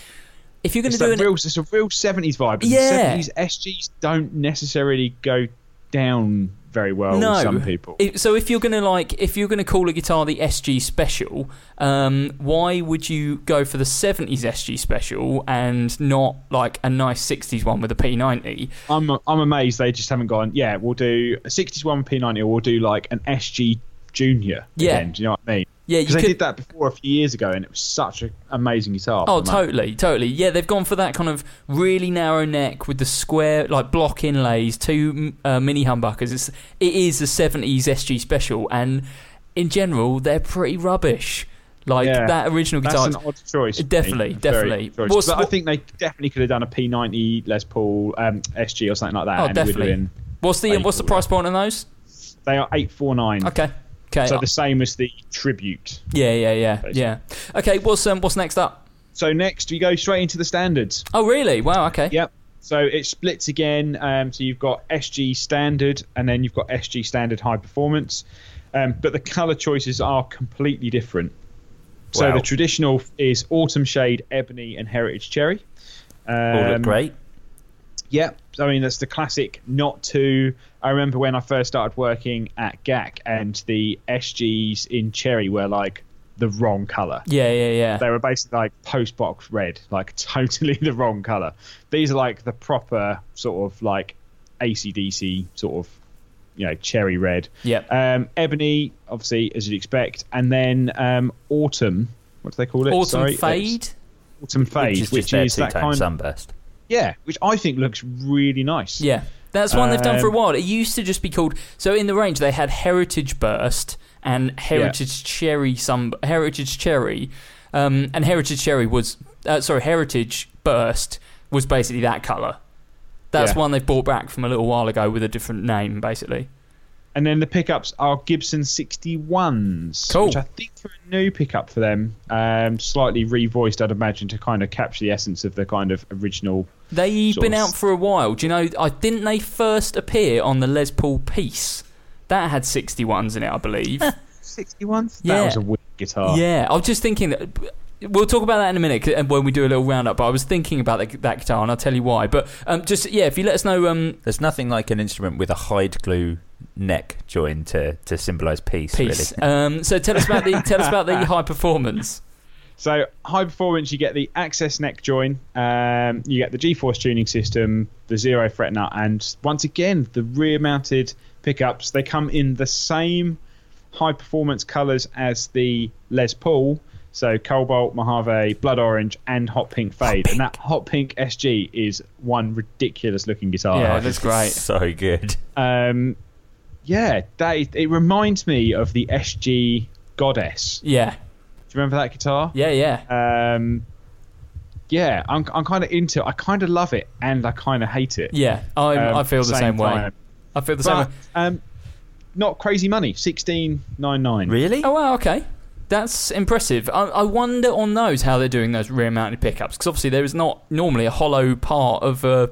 if you're going to do like an real, it's a real 70s vibe. Yeah. 70s SGs don't necessarily go down very well no, with some people. So if you're gonna like, if you're gonna call a guitar the SG Special, um, why would you go for the '70s SG Special and not like a nice '60s one with a P90? I'm I'm amazed they just haven't gone. Yeah, we'll do a 61 P90, or we'll do like an SG Junior. Yeah. again. do you know what I mean? Yeah, you Because they did that before a few years ago, and it was such an amazing guitar. Oh, the money. totally, totally. Yeah, they've gone for that kind of really narrow neck with the square, like block inlays, two uh, mini humbuckers. It's it is a '70s SG Special, and in general, they're pretty rubbish. Like Yeah. that original guitar. That's an odd choice. Definitely, definitely. choice. But I think they definitely could have done a P90 Les Paul um, SG or something like that. Oh, and it would definitely. What's the what's the price point on those? they are 849. Okay. Okay. So the same as the Tribute. yeah, yeah, yeah, Basically. yeah. Okay. What's um what's next up? So next we go straight into the standards. Oh, really? Wow. Okay. Yep. So it splits again. Um, so you've got SG Standard and then you've got SG Standard High Performance. Um, but the color choices are completely different. So Wow. the traditional is autumn shade, ebony, and heritage cherry. Um, All look great. Yeah, I mean that's the classic. Not too. I remember when I first started working at GAK, and the SGs in cherry were like the wrong color. Yeah, yeah, yeah. They were basically like post box red, like (laughs) totally the wrong color. These are like the proper sort of like AC/DC sort of you know cherry red. Yep. Um, ebony, obviously as you'd expect, and then um, autumn. What do they call it? Autumn Sorry, fade. Autumn fade, which is which is that kind. sunburst. Yeah, which I think looks really nice. Yeah, that's one they've done for a Um, while. It used to just be called. So in the range, they had Heritage Burst and Heritage Cherry. Some Heritage Cherry, um, and Heritage Cherry was uh, sorry, Heritage Burst was basically that color. That's Yeah. one they've brought back from a little while ago with a different name, basically. And then the pickups are Gibson 61s, Cool. which I think are a new pickup for them. Um, slightly revoiced, I'd imagine, to kind of capture the essence of the kind of original. They've been of- out for a while. Do you know? I didn't they first appear on the Les Paul piece that had 61s in it, I believe. (laughs) 61s? Yeah. That was a weird guitar. Yeah, I was just thinking that. We'll talk about that in a minute 'cause- when we do a little roundup. But I was thinking about that, that guitar, and I'll tell you why. But um, just yeah, if you let us know, um, There's nothing like an instrument with a hide glue neck join to, to symbolise peace. piece. Really. Um, so tell us about the tell us about the (laughs) high performance. So high performance, you get the Access neck join, um, you get the G-force tuning system, the zero fret nut, and once again the rear-mounted pickups. They come in the same high performance colours as the Les Paul. So Cobalt, Mojave, Blood Orange, and Hot Pink Fade, and that Hot Pink SG is one ridiculous looking guitar. Yeah, that's great. So good. Um, yeah, that is, it reminds me of the SG Goddess. Yeah, Do you remember that guitar? yeah, yeah, Um, yeah, I'm, I'm kind of into it. I kind of love it and I kind of hate it. yeah. I Um, I feel the same, way. time. I feel the same way. um, not crazy money. Sixteen nine nine. Really? Oh wow, okay. That's impressive. I, I wonder on those how they're doing those rear-mounted pickups because obviously there is not normally a hollow part of uh,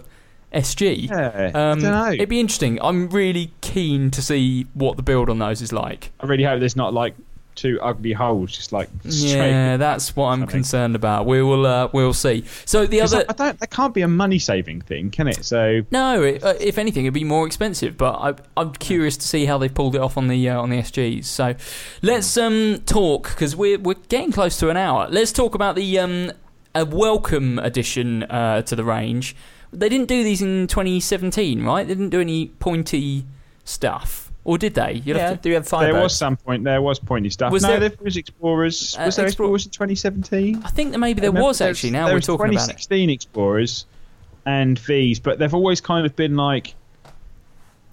SG. Yeah, Um, I don't know. It'd be interesting. I'm really keen to see what the build on those is like. I really hope there's not like two ugly holes, just like straight. Yeah, that's what I'm Something. concerned about. We will, uh, we'll see. So the other, I don't. That can't be a money saving thing, can it? So no, it, uh, if anything, it'd be more expensive. But I, I'm curious to see how they pulled it off on the uh, on the SGs. So let's um, talk because we're we're getting close to an hour. Let's talk about the um, a welcome addition uh, to the range. They didn't do these in 2017, right? They didn't do any pointy stuff, or did they? You'd Yeah, have to- do you have five there was some point. There was pointy stuff. Was no, there- there, was Explorers. Uh, was there Explor- Explorers in 2017? I think that maybe there was actually. Now we're was talking about it. 2016 Explorers and V's, but they've always kind of been like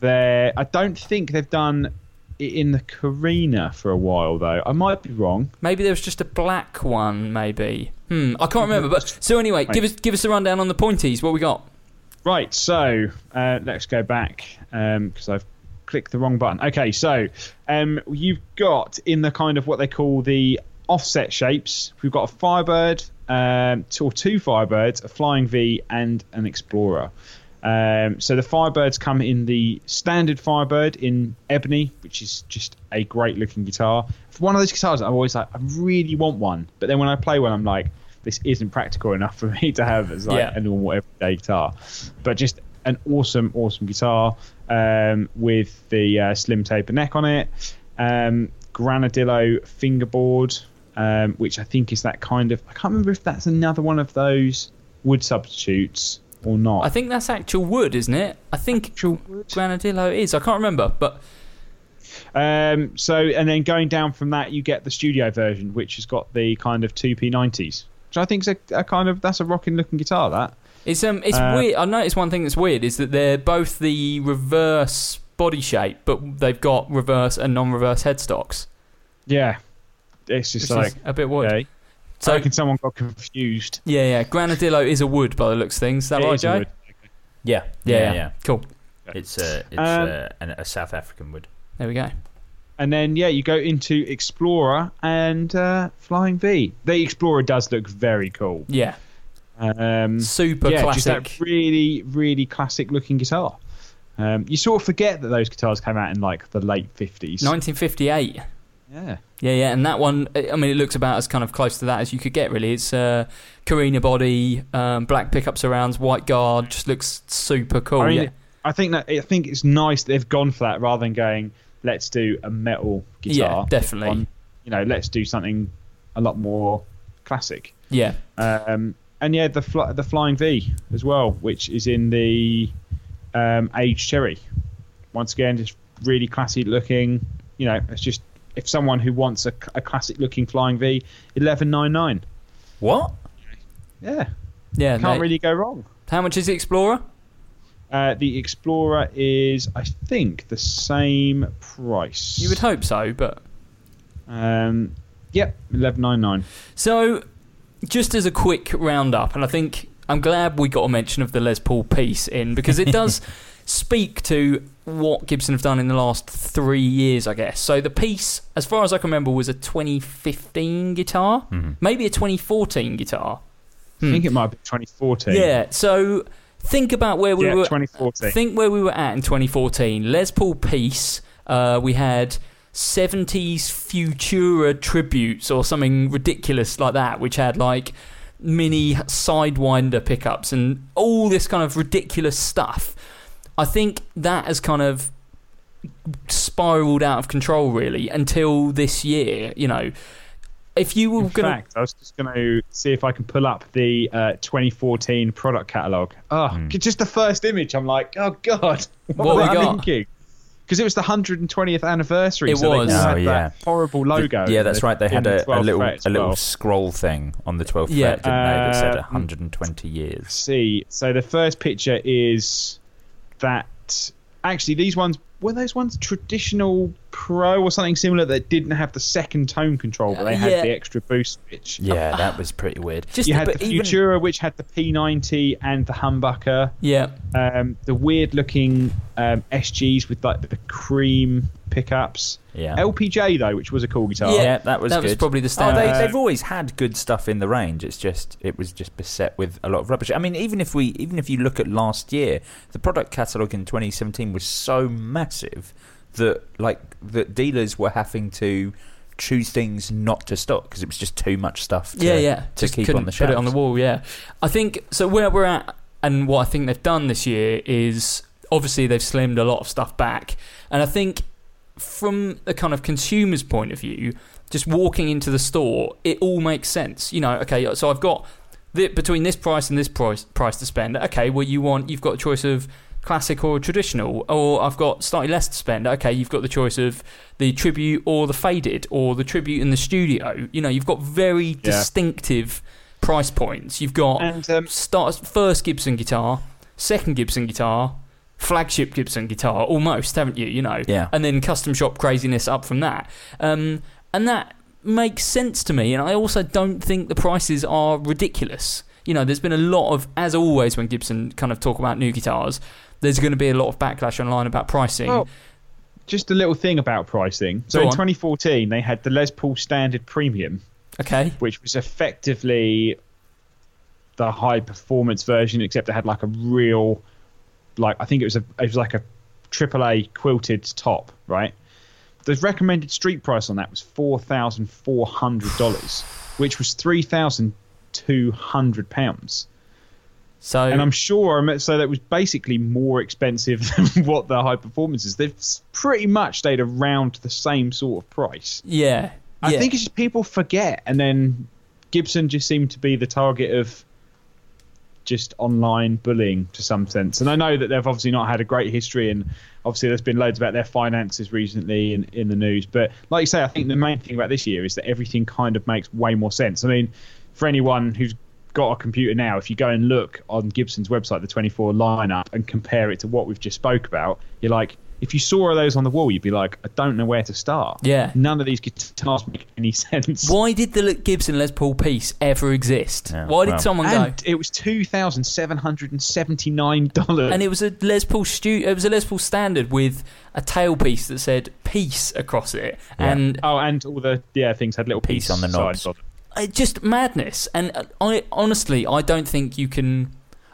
they I don't think they've done it in the Korina for a while though. I might be wrong. Maybe there was just a black one. Maybe. Hmm. I can't remember. But so anyway, Right. give us give us a rundown on the pointies. What we got? Right, so uh, let's go back because I've clicked the wrong button. Okay, so um, you've got in the kind of what they call the offset shapes. We've got a Firebird, um, two, or two Firebirds, a Flying V, and an Explorer. Um, so the Firebirds come in the standard Firebird in ebony, which is just a great looking guitar. For one of those guitars, I'm always like, I really want one, but then when I play one, I'm like, this isn't practical enough for me to have as like Yeah. a normal everyday guitar. But just an awesome, awesome guitar um, with the uh, slim taper neck on it. Um, Granadillo fingerboard, um, which I think is that kind of. I can't remember if that's another one of those wood substitutes or not. I think that's actual wood, isn't it? I think Actual wood? Granadillo is. I can't remember, but Um, so, and then going down from that, you get the studio version, which has got the kind of two P90s, which I think is a, a kind of that's a rocking looking guitar. That it's um it's Uh, weird. I noticed one thing that's weird is that they're both the reverse body shape, but they've got reverse and non-reverse headstocks. yeah, it's just like a bit weird. okay. So I reckon someone got confused. yeah, yeah. Granadillo is a wood by the looks of things. Is that It right, is a Joe? wood. Yeah, Yeah, yeah, yeah. Cool. It's a it's Um, a, an, a South African wood. There we go. And then yeah, you go into Explorer and uh, Flying V. The Explorer does look very cool. Yeah, Um, super yeah, classic. just that really, really classic looking guitar. Um, you sort of forget that those guitars came out in like the late 50s. 1958. Yeah. Yeah, yeah, and that one, I mean, it looks about as kind of close to that as you could get, really. It's uh, Korina body, um, black pickup surrounds, white guard, just looks super cool. I mean, yeah. I think that I think it's nice they've gone for that rather than going, let's do a metal guitar. Yeah, definitely. One, you know, let's do something a lot more classic. yeah. Um, and yeah, the fly, the Flying V as well, which is in the um, Age Cherry. Once again, just really classy looking. You know, it's just if someone who wants a, a classic looking Flying V, eleven nine nine. What? Yeah, Yeah, can't no- really go wrong. How much is the Explorer? Uh, the Explorer is, I think, the same price. You would hope so, but Um, yep, eleven nine nine. So, just as a quick roundup, and I think I'm glad we got a mention of the Les Paul piece in because it does (laughs) speak to what Gibson have done in the last three years, I guess. So, the piece, as far as I can remember, was a 2015 guitar, maybe a 2014 guitar. I think it might be twenty fourteen. Yeah, so think about where we Yeah, were. 2014. Think where we were at in 2014. Les Paul piece. Uh, we had 70s Futura tributes or something ridiculous like that, which had like mini sidewinder pickups and all this kind of ridiculous stuff. I think that has kind of spiraled out of control really until this year. You know, if you were In going to fact, I was just going to see if I can pull up the uh, 2014 product catalog. Oh, just the first image. I'm like, oh god, (laughs) what, What was we got? thinking? Because it was the 120th anniversary. It so was. They had Oh, that yeah. horrible logo. yeah, that's in right. They had a, the a little fret a little scroll thing on the 12th Yeah. fret, didn't they? That said Uh, 120 years. see. So the first picture is that. Actually, these ones were those ones traditional pro or something similar that didn't have the second tone control, but they had Yeah. the extra boost switch. Yeah, that was pretty weird. just You had but the even- Futura, which had the P90 and the humbucker. yeah. um, the weird looking um, SGs with like the cream pickups. Yeah. LPJ though, which was a cool guitar. Yeah, that was that was probably the Oh, standard. they, they've always had good stuff in the range. It's just it was just beset with a lot of rubbish. I mean, even if we even if you look at last year, the product catalog in 2017 was so massive that like that dealers were having to choose things not to stock because it was just too much stuff. To, yeah, yeah. to Just keep on the put it on the wall. Yeah, I think so. Where we're at, and what I think they've done this year is obviously they've slimmed a lot of stuff back, and I think from a kind of consumer's point of view, just walking into the store, it all makes sense. You know, okay, so I've got the, between this price and this price price to spend. Okay, well you want you've got a choice of classic or traditional, or I've got slightly less to spend. Okay, you've got the choice of the tribute or the faded, or the tribute in the studio. You know, you've got very distinctive price points. You've got And um, start first Gibson guitar, second Gibson guitar, flagship Gibson guitar, almost, haven't you? You know, Yeah. and then custom shop craziness up from that, um, and that makes sense to me. And I also don't think the prices are ridiculous. You know, there's been a lot of, as always, when Gibson kind of talk about new guitars, there's going to be a lot of backlash online about pricing. Well, just a little thing about pricing. So Go in on. 2014, they had the Les Paul Standard Premium, okay, which was effectively the high performance version, except it had like a real, like I think it was a it was like a AAA quilted top, right? The recommended street price on that was four thousand four hundred dollars, which was three thousand two hundred pounds. so And I'm sure, I'm- so that was basically more expensive (laughs) than what the high performance is. They've pretty much stayed around the same sort of price. yeah, I yeah. think it's just people forget, and then Gibson just seemed to be the target of just online bullying to some sense. And I know that they've obviously not had a great history, and obviously there's been loads about their finances recently in, in the news. But like you say, I think the main thing about this year is that everything kind of makes way more sense. I mean, for anyone who's got a computer now, if you go and look on Gibson's website, the 24 lineup, and compare it to what we've just spoke about, you're like, if you saw those on the wall, you'd be like, I don't know where to start. Yeah. None of these guitars make any (laughs) sense. Why did the Gibson Les Paul piece ever exist? Yeah, Why did well- someone go? And it was two thousand seven hundred and seventy nine dollars. and it was a Les Paul stu- It was a Les Paul standard with a tailpiece that said "peace" across it, Yeah. and oh, and all the yeah things had little Piece piece on the knobs. sides of them. just madness. And uh, I honestly, I don't think you can.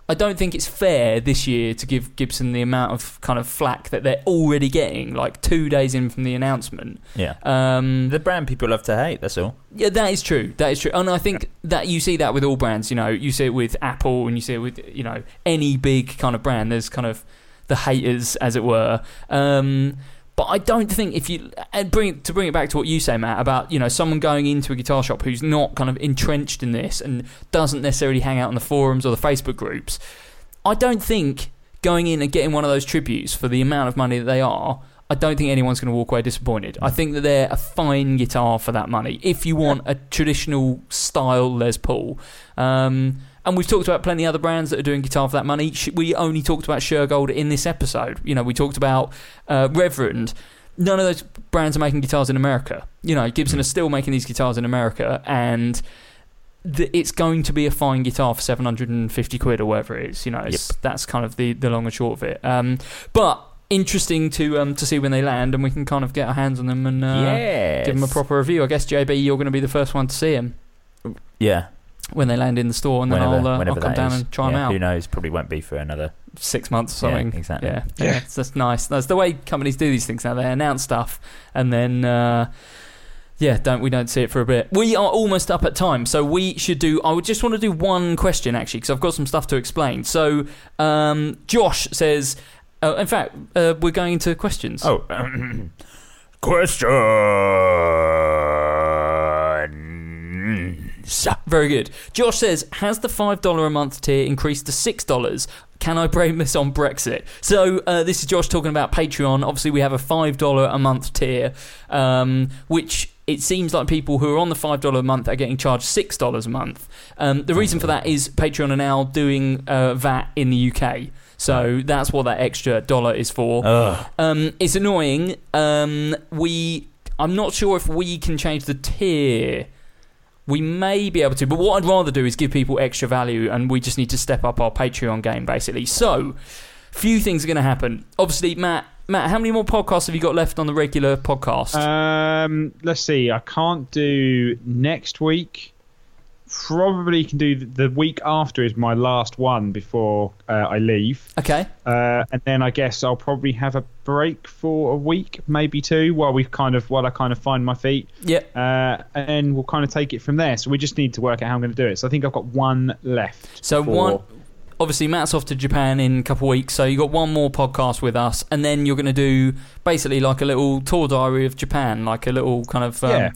I don't think it's fair this year to give Gibson the amount of kind of flack that they're already getting, like two days in from the announcement. Yeah. Um, The brand people love to hate. That's all. yeah, that is true. That is true, and I think that you see that with all brands. You know, you see it with Apple, and you see it with you know any big kind of brand. There's kind of the haters, as it were. Um, but I don't think if you bring to bring it back to what you say, Matt, about you know someone going into a guitar shop who's not kind of entrenched in this and doesn't necessarily hang out on the forums or the Facebook groups. I don't think going in and getting one of those tributes for the amount of money that they are. I don't think anyone's going to walk away disappointed. I think that they're a fine guitar for that money. If you want a traditional style Les Paul, um, and we've talked about plenty of other brands that are doing guitar for that money. We only talked about Shergold in this episode. You know, we talked about uh, Reverend. None of those brands are making guitars in America. You know, Gibson are still making these guitars in America, and th- it's going to be a fine guitar for 750 quid or whatever it is. You know, it's, that's kind of the, the long and short of it. Um, but interesting to um, to see when they land, and we can kind of get our hands on them and uh, yes. give them a proper review. I guess JB, you're going to be the first one to see them Yeah. When they land in the store, and then whenever, I'll, uh, I'll come down is. and try yeah, them out. Who knows? Probably won't be for another. Six months or Yeah, something. exactly. Yeah, yeah. It's that's nice. That's the way companies do these things now. They announce stuff and then. Uh, yeah, don't we don't see it for a bit. We are almost up at time, so we should do. I would just want to do one question actually, because I've got some stuff to explain. So, um, Josh says, uh, in fact, uh, we're going into questions. Oh, (clears throat) questions. Very good. Josh says, has the five dollar a month tier increased to six dollars? Can I blame this on Brexit? So uh, this is Josh talking about Patreon. Obviously, we have a five dollar a month tier, um, which it seems like people who are on the five dollar a month are getting charged six dollars a month. Um, the reason for that is Patreon are now doing uh, VAT in the UK. So that's what that extra dollar is for. Um, it's annoying. Um, we, I'm not sure if we can change the tier. We may be able to, but what I'd rather do is give people extra value, and we just need to step up our Patreon game, basically. So, few things are going to happen. Obviously, Matt. Matt, how many more podcasts have you got left on the regular podcast? Um, let's see. I can't do next week. Probably can do the- week after is my last one before uh, I leave, okay. uh, and then I guess I'll probably have a break for a week, maybe two, while we kind of while I kind of find my feet, Yeah. uh, and we'll kind of take it from there. So we just need to work out how I'm going to do it. So I think I've got one left. So for- one, obviously Matt's off to Japan in a couple of weeks, so you got one more podcast with us, and then you're going to do basically like a little tour diary of Japan, like a little kind of um, Yeah.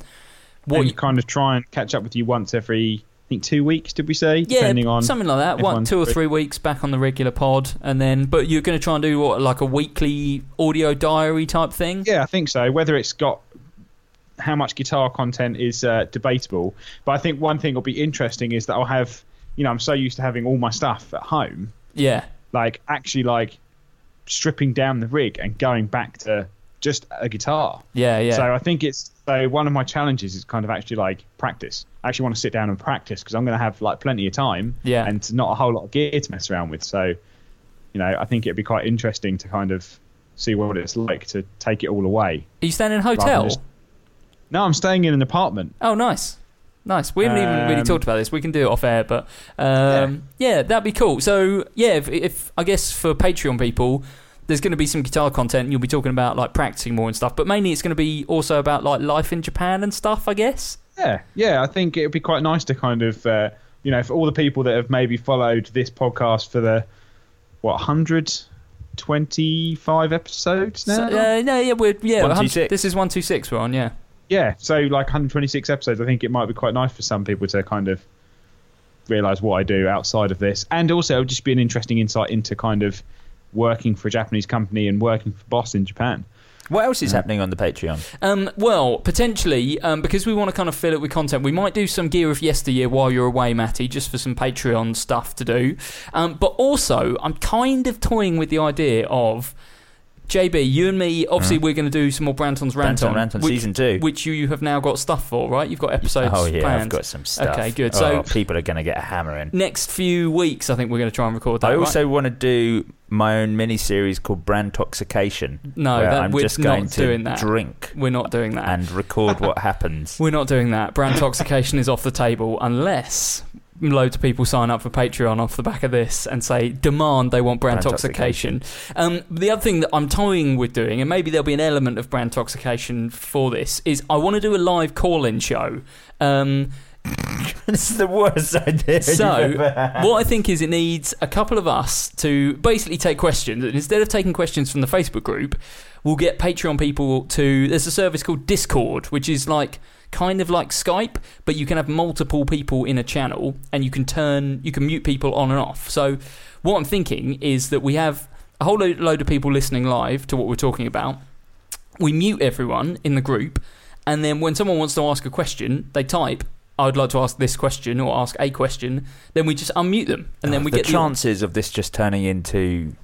what you, kind of try and catch up with you once every, I think two weeks. Did we say? yeah, Depending on something like that. One, two or three weeks back on the regular pod, and then but you're going to try and do what like a weekly audio diary type thing. Yeah, I think so. Whether it's got how much guitar content is uh, debatable, but I think one thing will be interesting is that I'll have, you know, I'm so used to having all my stuff at home, Yeah, like actually like stripping down the rig and going back to just a guitar. yeah, yeah. So I think it's so one of my challenges is kind of actually like practice. I actually want to sit down and practice because I'm going to have like plenty of time Yeah. and not a whole lot of gear to mess around with. So, you know, I think it'd be quite interesting to kind of see what it's like to take it all away. Are you staying in a hotel? just- No, I'm staying in an apartment. Oh, nice. Nice. We haven't even really Um, talked about this. We can do it off air, but um, yeah. that'd be cool. So yeah, if, if I guess for Patreon people, there's going to be some guitar content. and You'll be talking about like practicing more and stuff, but mainly it's going to be also about like life in Japan and stuff. I guess. Yeah, yeah. I think it would be quite nice to kind of, uh, you know, for all the people that have maybe followed this podcast for the what 125 episodes now. So, uh, no, yeah, we're yeah. 126. This is one two six. We're on. Yeah. yeah, so like 126 episodes. I think it might be quite nice for some people to kind of realize what I do outside of this, and also it would just be an interesting insight into kind of working for a Japanese company and working for Boss in Japan. What else is happening on the Patreon? Um, well, potentially, um, because we want to kind of fill it with content, we might do some Gear of Yesteryear while you're away, Matty, just for some Patreon stuff to do. Um, but also, I'm kind of toying with the idea of JB, you and me. Obviously, we're going to do some more Branton's Rant Branton On, Rant on which, season two. which you have now got stuff for, right? You've got episodes. oh yeah, planned. I've got some stuff. Okay, good. Oh, So- people are going to get a hammer in. Next few weeks, I think we're going to try and record that. I right? also want to do my own mini series called Brand Toxication. No, that- I'm we're just not going to doing that. drink we're not doing that. and record what (laughs) happens. We're not doing that. Brand toxication is off the table unless loads of people sign up for Patreon off the back of this and say demand they want brand, toxication. Um, the other thing that I'm toying with doing, and maybe there'll be an element of brand toxication for this, is I want to do a live call-in show. Um, (laughs) this is the worst idea. so you've ever had. what I think is it needs a couple of us to basically take questions, and instead of taking questions from the Facebook group, we'll get Patreon people to. There's a service called Discord, which is like kind of like Skype, but you can have multiple people in a channel, and you can turn, you can mute people on and off. So what I'm thinking is that we have a whole load, load of people listening live to what we're talking about. We mute everyone in the group, and then when someone wants to ask a question, they type. I would like to ask this question or ask a question. Then we just unmute them, and uh, then we the get the chances of this just turning into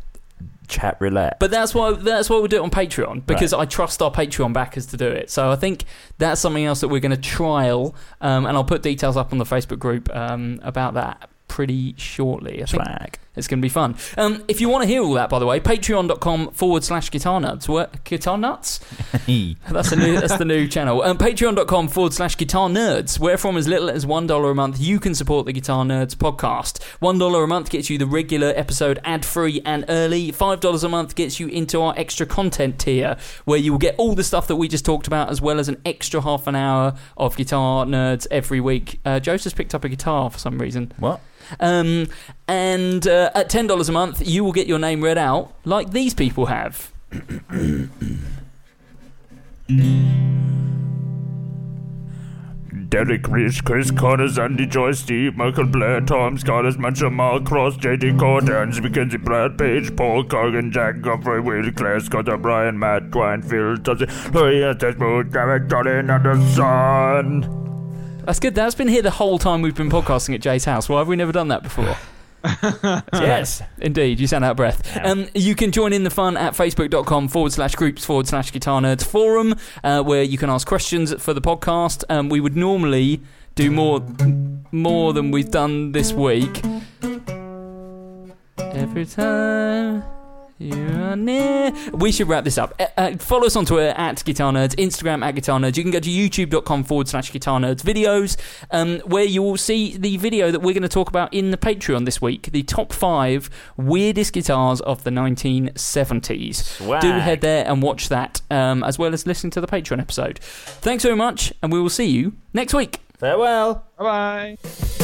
chat roulette. But that's why that's why we do it on Patreon because I trust our Patreon backers to do it. So I think that's something else that we're going to trial, um, and I'll put details up on the Facebook group um, about that pretty shortly. I think Swag. It's going to be fun. Um, if you want to hear all that, by the way, patreon.com forward slash guitar nuts. What? Guitar nuts? (laughs) That's the new. That's the new channel. Um, Patreon.com forward slash Guitar Nerds, where from as little as one dollar a month you can support the Guitar Nerds podcast. One dollar a month gets you the regular episode ad free and early. Five dollars a month gets you into our extra content tier, where you will get all the stuff that we just talked about, as well as an extra half an hour of Guitar Nerds every week. Uh, Joseph's picked up a guitar for some reason. What? Um, and uh, at ten dollars a month, you will get your name read out like these people have. (coughs) Derek Rich, Chris Connors, Andy Joy, Steve, Michael Blair, Tom Scott, Mancha, Mark Cross, JD Cordans, Mackenzie, Brad Page, Paul Corgan, Jack Godfrey, Will, Claire, Scott O'Brien, Matt, Twine, Phil, Tussy, Louis, Desmond, Derek, Johnny, Anderson. That's good. That's been here the whole time we've been podcasting at Jay's house. Why have we never done that before? (laughs) Yes. Indeed, you sound out of breath. Um, you can join in the fun at facebook.com forward slash groups forward slash guitar nerds forum, uh, where you can ask questions for the podcast. Um, we would normally do more more than we've done this week. Every time you are near. We should wrap this up. Uh, uh, follow us on Twitter at Guitar Nerds, Instagram at Guitar Nerds. You can go to youtube.com forward slash Guitar Nerds videos, um, where you will see the video that we're going to talk about in the Patreon this week the top five weirdest guitars of the 1970s. Swag. Do head there and watch that, um, as well as listen to the Patreon episode. Thanks very much, and we will see you next week. Farewell. Bye bye.